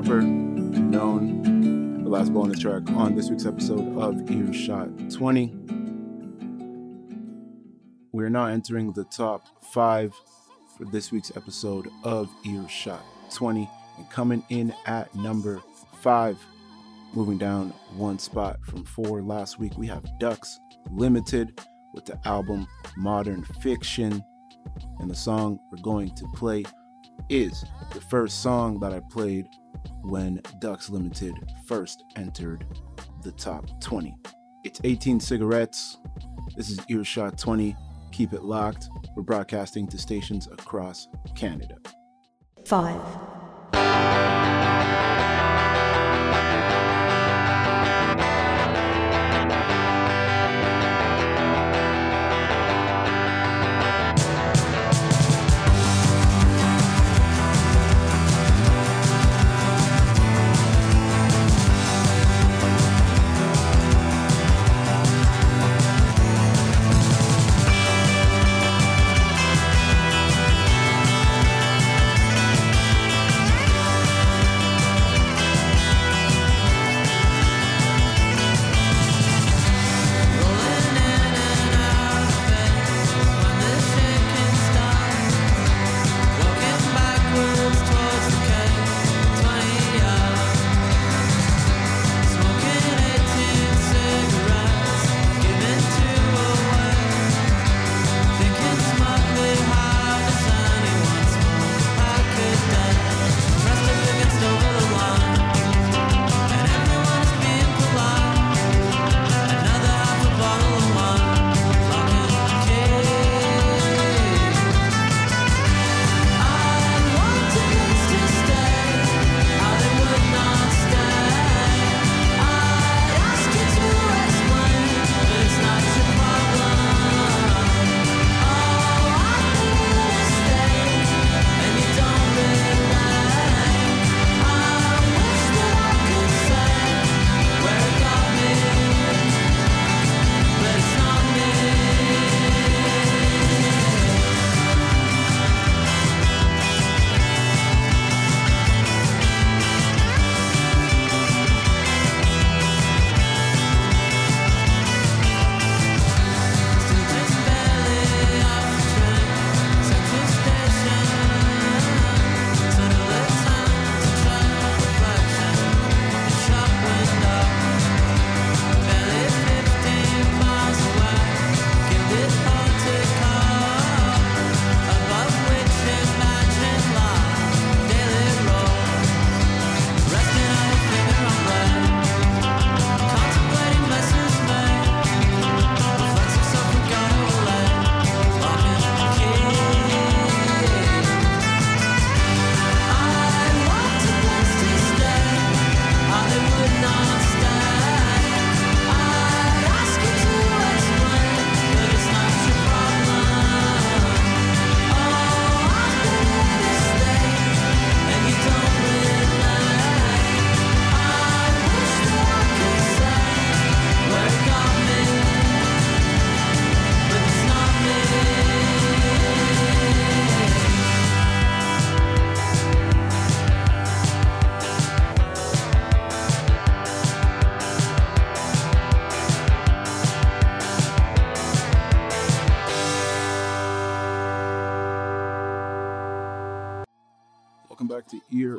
Rapper, known, the last bonus track on this week's episode of Earshot 20. We're now entering the top five for this week's episode of Earshot 20. And coming in at number five, moving down one spot from four last week, we have Ducks Limited with the album Modern Fiction. And the song we're going to play is the first song that I played when Ducks Limited first entered the top 20. It's 18 cigarettes. This is Earshot 20. Keep it locked. We're broadcasting to stations across Canada. Five.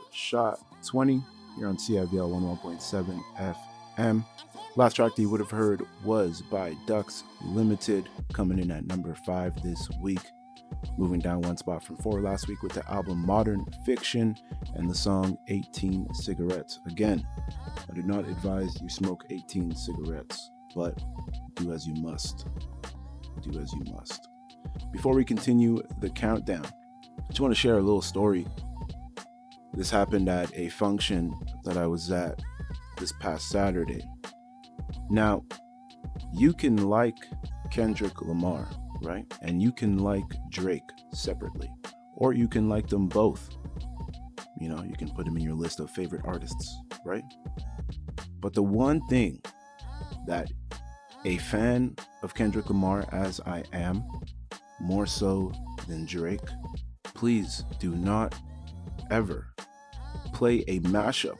Earshot 20 here on CIVL 11.7 FM. Last track that you would have heard was by Ducks Limited, coming in at number five this week. Moving down one spot from four last week with the album Modern Fiction and the song 18 Cigarettes. Again, I do not advise you smoke 18 cigarettes, but do as you must. Do as you must. Before we continue the countdown, I just want to share a little story. This happened at a function that I was at this past Saturday. Now, you can like Kendrick Lamar, right? And you can like Drake separately, or you can like them both. You know, you can put them in your list of favorite artists, right? But the one thing that a fan of Kendrick Lamar, as I am, more so than Drake, please do not ever play a mashup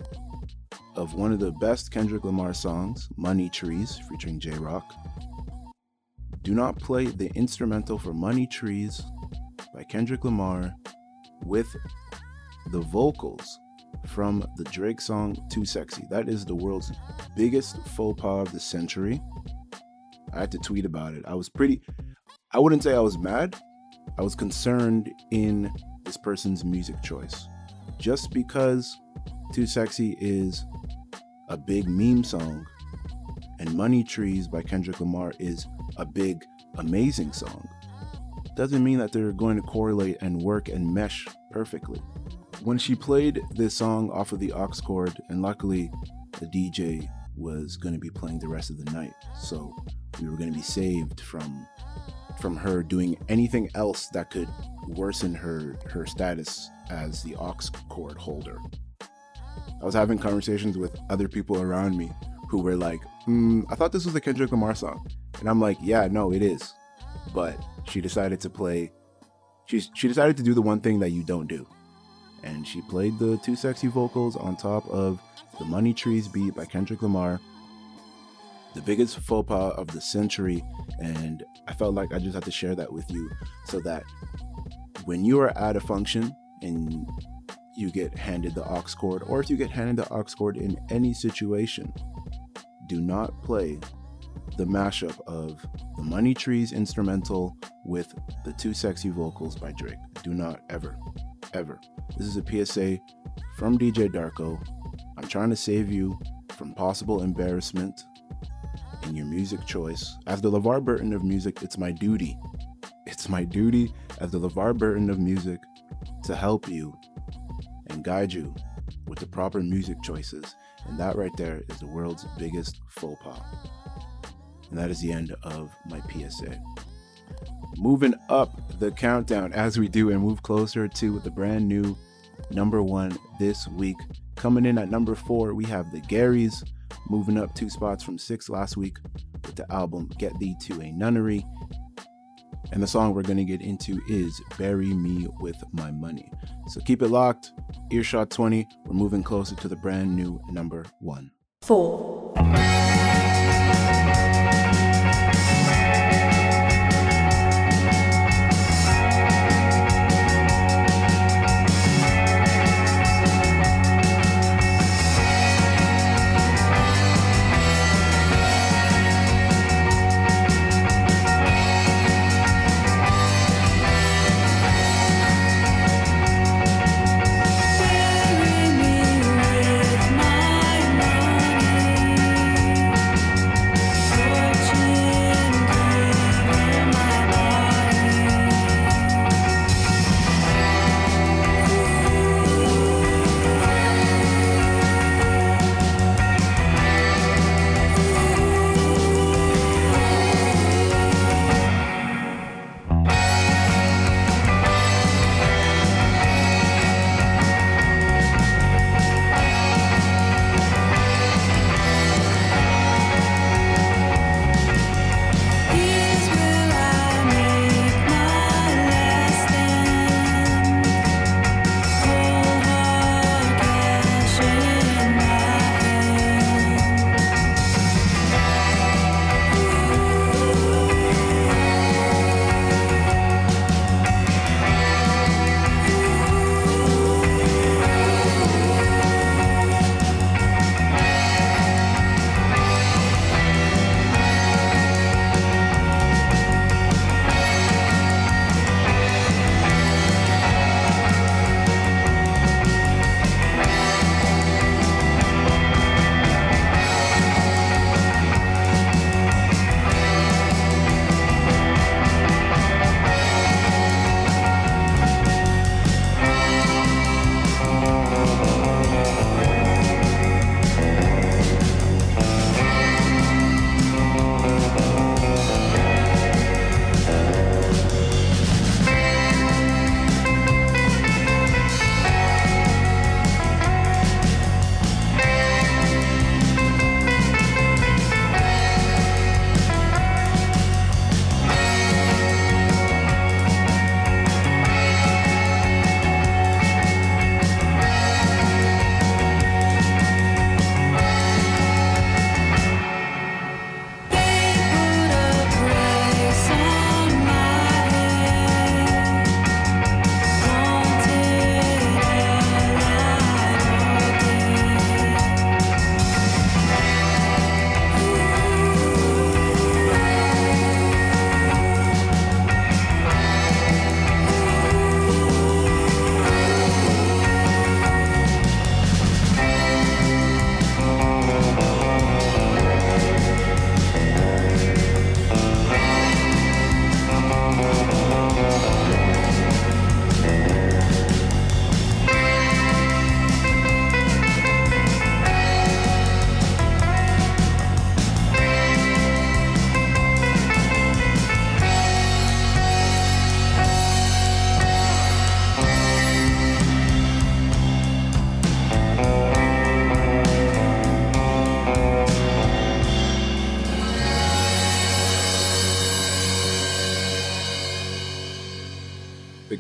of one of the best Kendrick Lamar songs, Money Trees, featuring Jay Rock. Do not play the instrumental for Money Trees by Kendrick Lamar with the vocals from the Drake song Too Sexy. That is the world's biggest faux pas of the century. I had to tweet about it. I was pretty, I wouldn't say I was mad. I was concerned in this person's music choice. Just because Too Sexy is a big meme song and Money Trees by Kendrick Lamar is a big, amazing song, doesn't mean that they're going to correlate and work and mesh perfectly. When she played this song off of the aux cord, and luckily the DJ was going to be playing the rest of the night, so we were going to be saved from from her doing anything else that could worsen her her status as the aux cord holder. I was having conversations with other people around me who were like, mm, "I thought this was a Kendrick Lamar song," and I'm like, "Yeah, no, it is," but she decided to play. She she decided to do the one thing that you don't do, and she played the Too Sexy vocals on top of the Money Trees beat by Kendrick Lamar the biggest faux pas of the century. And I felt like I just had to share that with you so that when you are at a function and you get handed the aux cord, or if you get handed the aux cord in any situation, do not play the mashup of the Money Trees instrumental with the Too Sexy vocals by Drake. Do not ever, ever. This is a PSA from DJ Darko. I'm trying to save you from possible embarrassment your music choice. As the LeVar Burton of music, it's my duty. It's my duty as the LeVar Burton of music to help you and guide you with the proper music choices. And that right there is the world's biggest faux pas. And that is the end of my PSA. Moving up the countdown as we do and move closer to the brand new number one this week. Coming in at number four, we have the Garrys moving up two spots from six last week with the album Get Thee to a Nunnery. And the song we're going to get into is Bury Me with My Money. So keep it locked. Earshot 20, we're moving closer to the brand new number one. Four.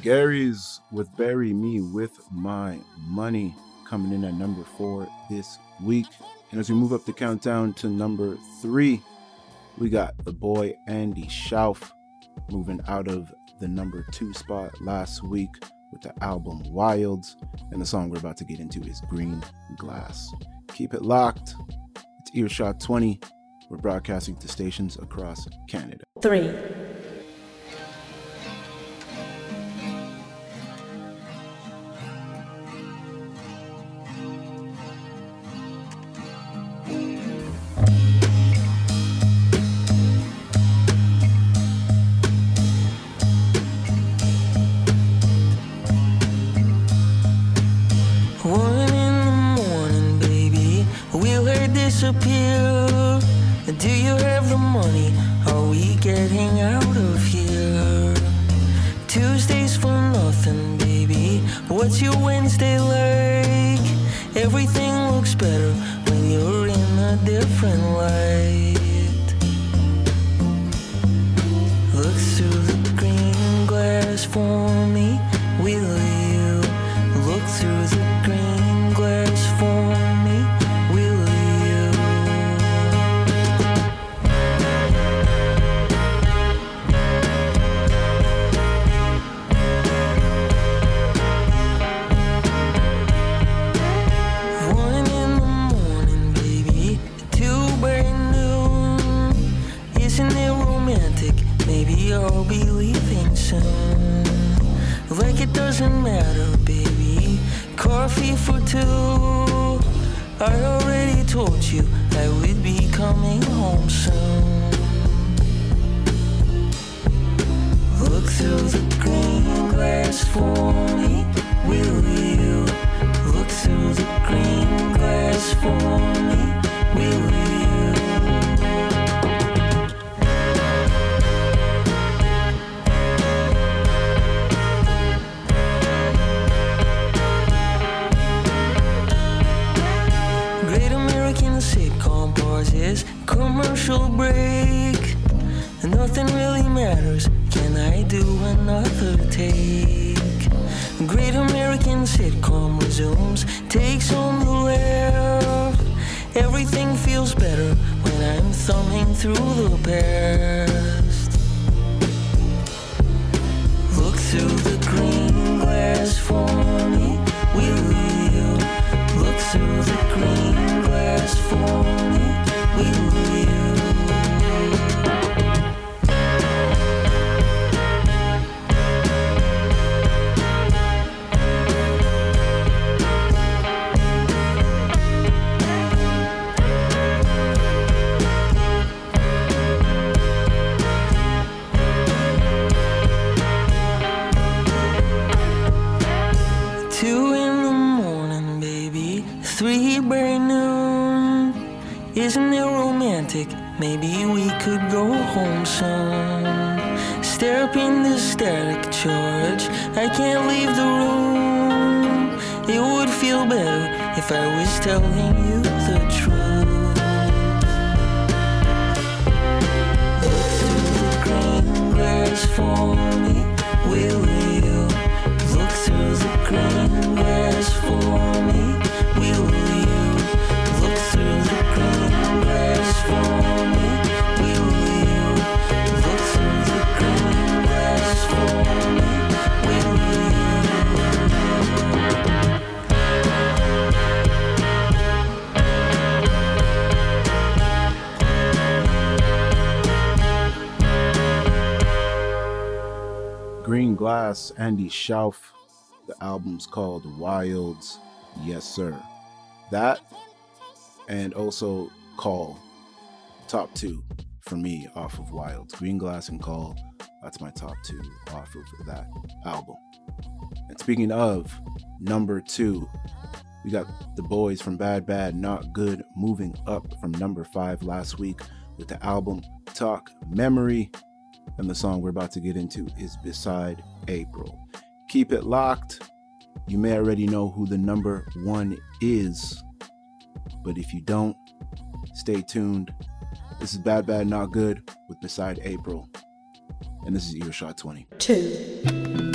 Garrys with Bury Me with My Money coming in at number four this week. And as we move up the countdown to number three, we got the boy Andy Shauf moving out of the number two spot last week with the album Wilds. And the song we're about to get into is Green Glass. Keep it locked. It's Earshot 20. We're broadcasting to stations across Canada. Three. Disappear? Do you have the money? Are we getting out of here? Tuesdays for nothing, baby. What's your Wednesday like? Everything looks better when you're in a different light. Look through the green glass for me, For two. I already told you I would be coming home soon. Look through the green glass for me, will you? Look through the green glass for me, will you? Pauses, commercial break. Nothing really matters. Can I do another take? Great American sitcom resumes, takes on the left. Everything feels better when I'm thumbing through the past. Look through the green glass for me, will you? Look through the green glass for me, you? Isn't it romantic? Maybe we could go home soon. Stare up in the static charge. I can't leave the room. It would feel better if I was telling you the truth. Look through the green for me, will Glass, Andy Shauf. The album's called Wilds. Yes, sir. That and also Call. Top two for me off of Wilds. Green Glass and Call. That's my top two off of that album. And speaking of number two, we got the boys from Bad Bad Not Good moving up from number five last week with the album Talk Memory. And the song we're about to get into is Beside April. Keep it locked. You may already know who the number one is, but if you don't, stay tuned. This is Bad Bad Not Good with Beside April. And this is Earshot 20. Two.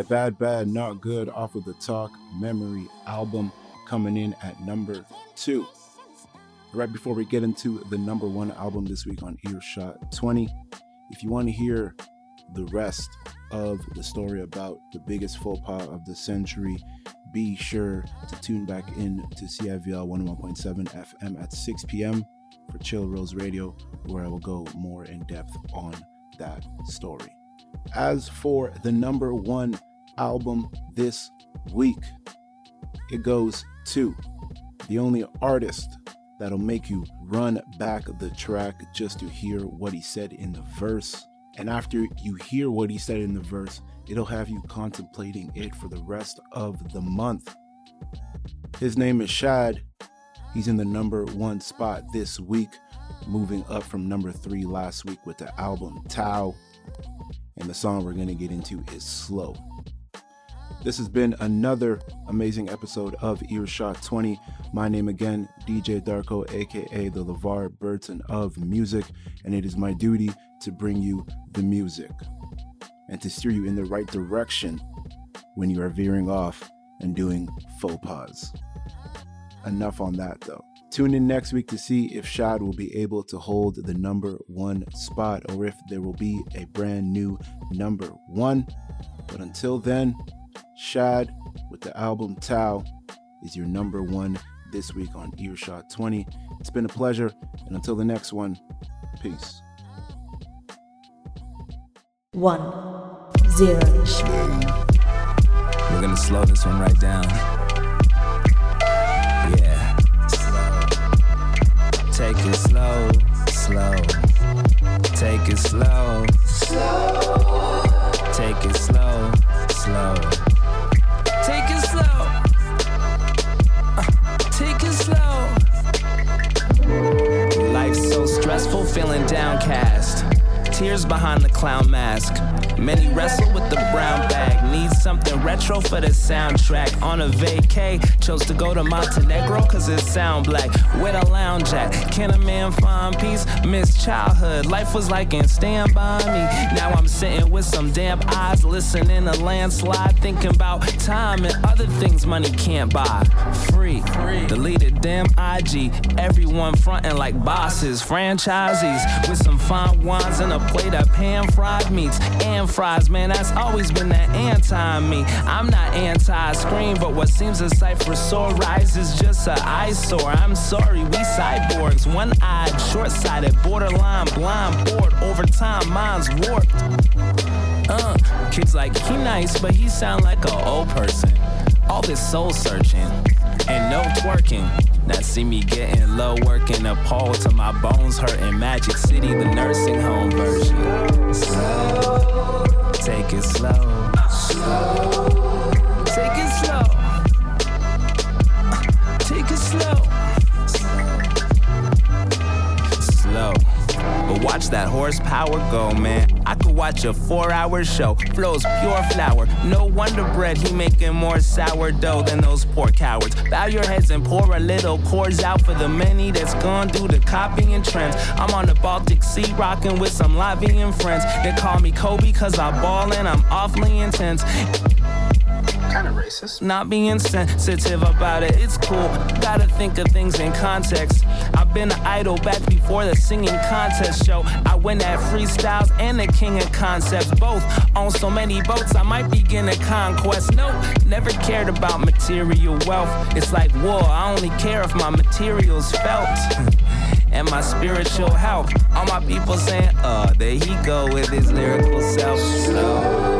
By Bad Bad Not Good off of the Talk Memory album, coming in at number two. Right before we get into the number one album this week on Earshot 20, if you want to hear the rest of the story about the biggest faux pas of the century, be sure to tune back in to CIVL 101.7 FM at 6 p.m. for Chill Rose Radio, where I will go more in depth on that story. As for the number one album this week, it goes to the only artist that'll make you run back the track just to hear what he said in the verse. And after you hear what he said in the verse, it'll have you contemplating it for the rest of the month. His name is Shad. He's in the number one spot this week, moving up from number three last week with the album Tao. And the song we're going to get into is Slow. This has been another amazing episode of Earshot 20. My name again, DJ Darko, aka the LeVar Burton of music, and it is my duty to bring you the music and to steer you in the right direction when you are veering off and doing faux pas. Enough on that though. Tune in next week to see if Shad will be able to hold the number one spot or if there will be a brand new number one. But until then, Shad with the album Tao is your number one this week on Earshot 20. It's been a pleasure, and until the next one, peace. One, zero. We're gonna slow this one right down. Yeah, slow. Take it slow, slow. Take it slow, slow. Take it slow, slow. Take it slow. Uh, take it slow. Life's so stressful, feeling downcast. Tears behind the clown mask. Many wrestle with the brown bag. Need something retro for the soundtrack. On a vacay, chose to go to Montenegro cause it sound black. With a lounge at. Can a man find peace? Miss childhood. Life was like in Stand By Me. Now I'm sitting with some damp eyes, listening to landslide, thinking about time and other things money can't buy. Free. Deleted damn IG. Everyone fronting like bosses, franchisees with some fine wines and a plate of pan fried meats and fries. Man, that's always been that anti me. I'm not anti screen, but what seems a sight for sore is just a eyesore. I'm sorry, we cyborgs, one eyed, short sighted, borderline blind, bored over time, mine's warped. Uh, kids like he nice, but he sound like a old person. All this soul searching and no twerking. Now see me getting low, working a pole till my bones hurting. Magic City, the nursing home version. Take it slow. Take it slow. But watch that horsepower go, man. I could watch a four hour show. Flows pure flour. No wonder bread, he making more sourdough than those poor cowards. Bow your heads and pour a little pours out for the many that's gone do the copying trends. I'm on the Baltic Sea rocking with some Latvian friends. They call me Kobe cause I ball and I'm awfully intense. Kinda racist. Not being sensitive about it, it's cool. Gotta think of things in context. I've been an idol back before the singing contest show. I win at freestyles and the king of concepts. Both on so many boats, I might begin a conquest. Nope, never cared about material wealth. It's like war, I only care if my material's felt. and my spiritual health. All my people saying, uh, there he go with his lyrical self. Slow.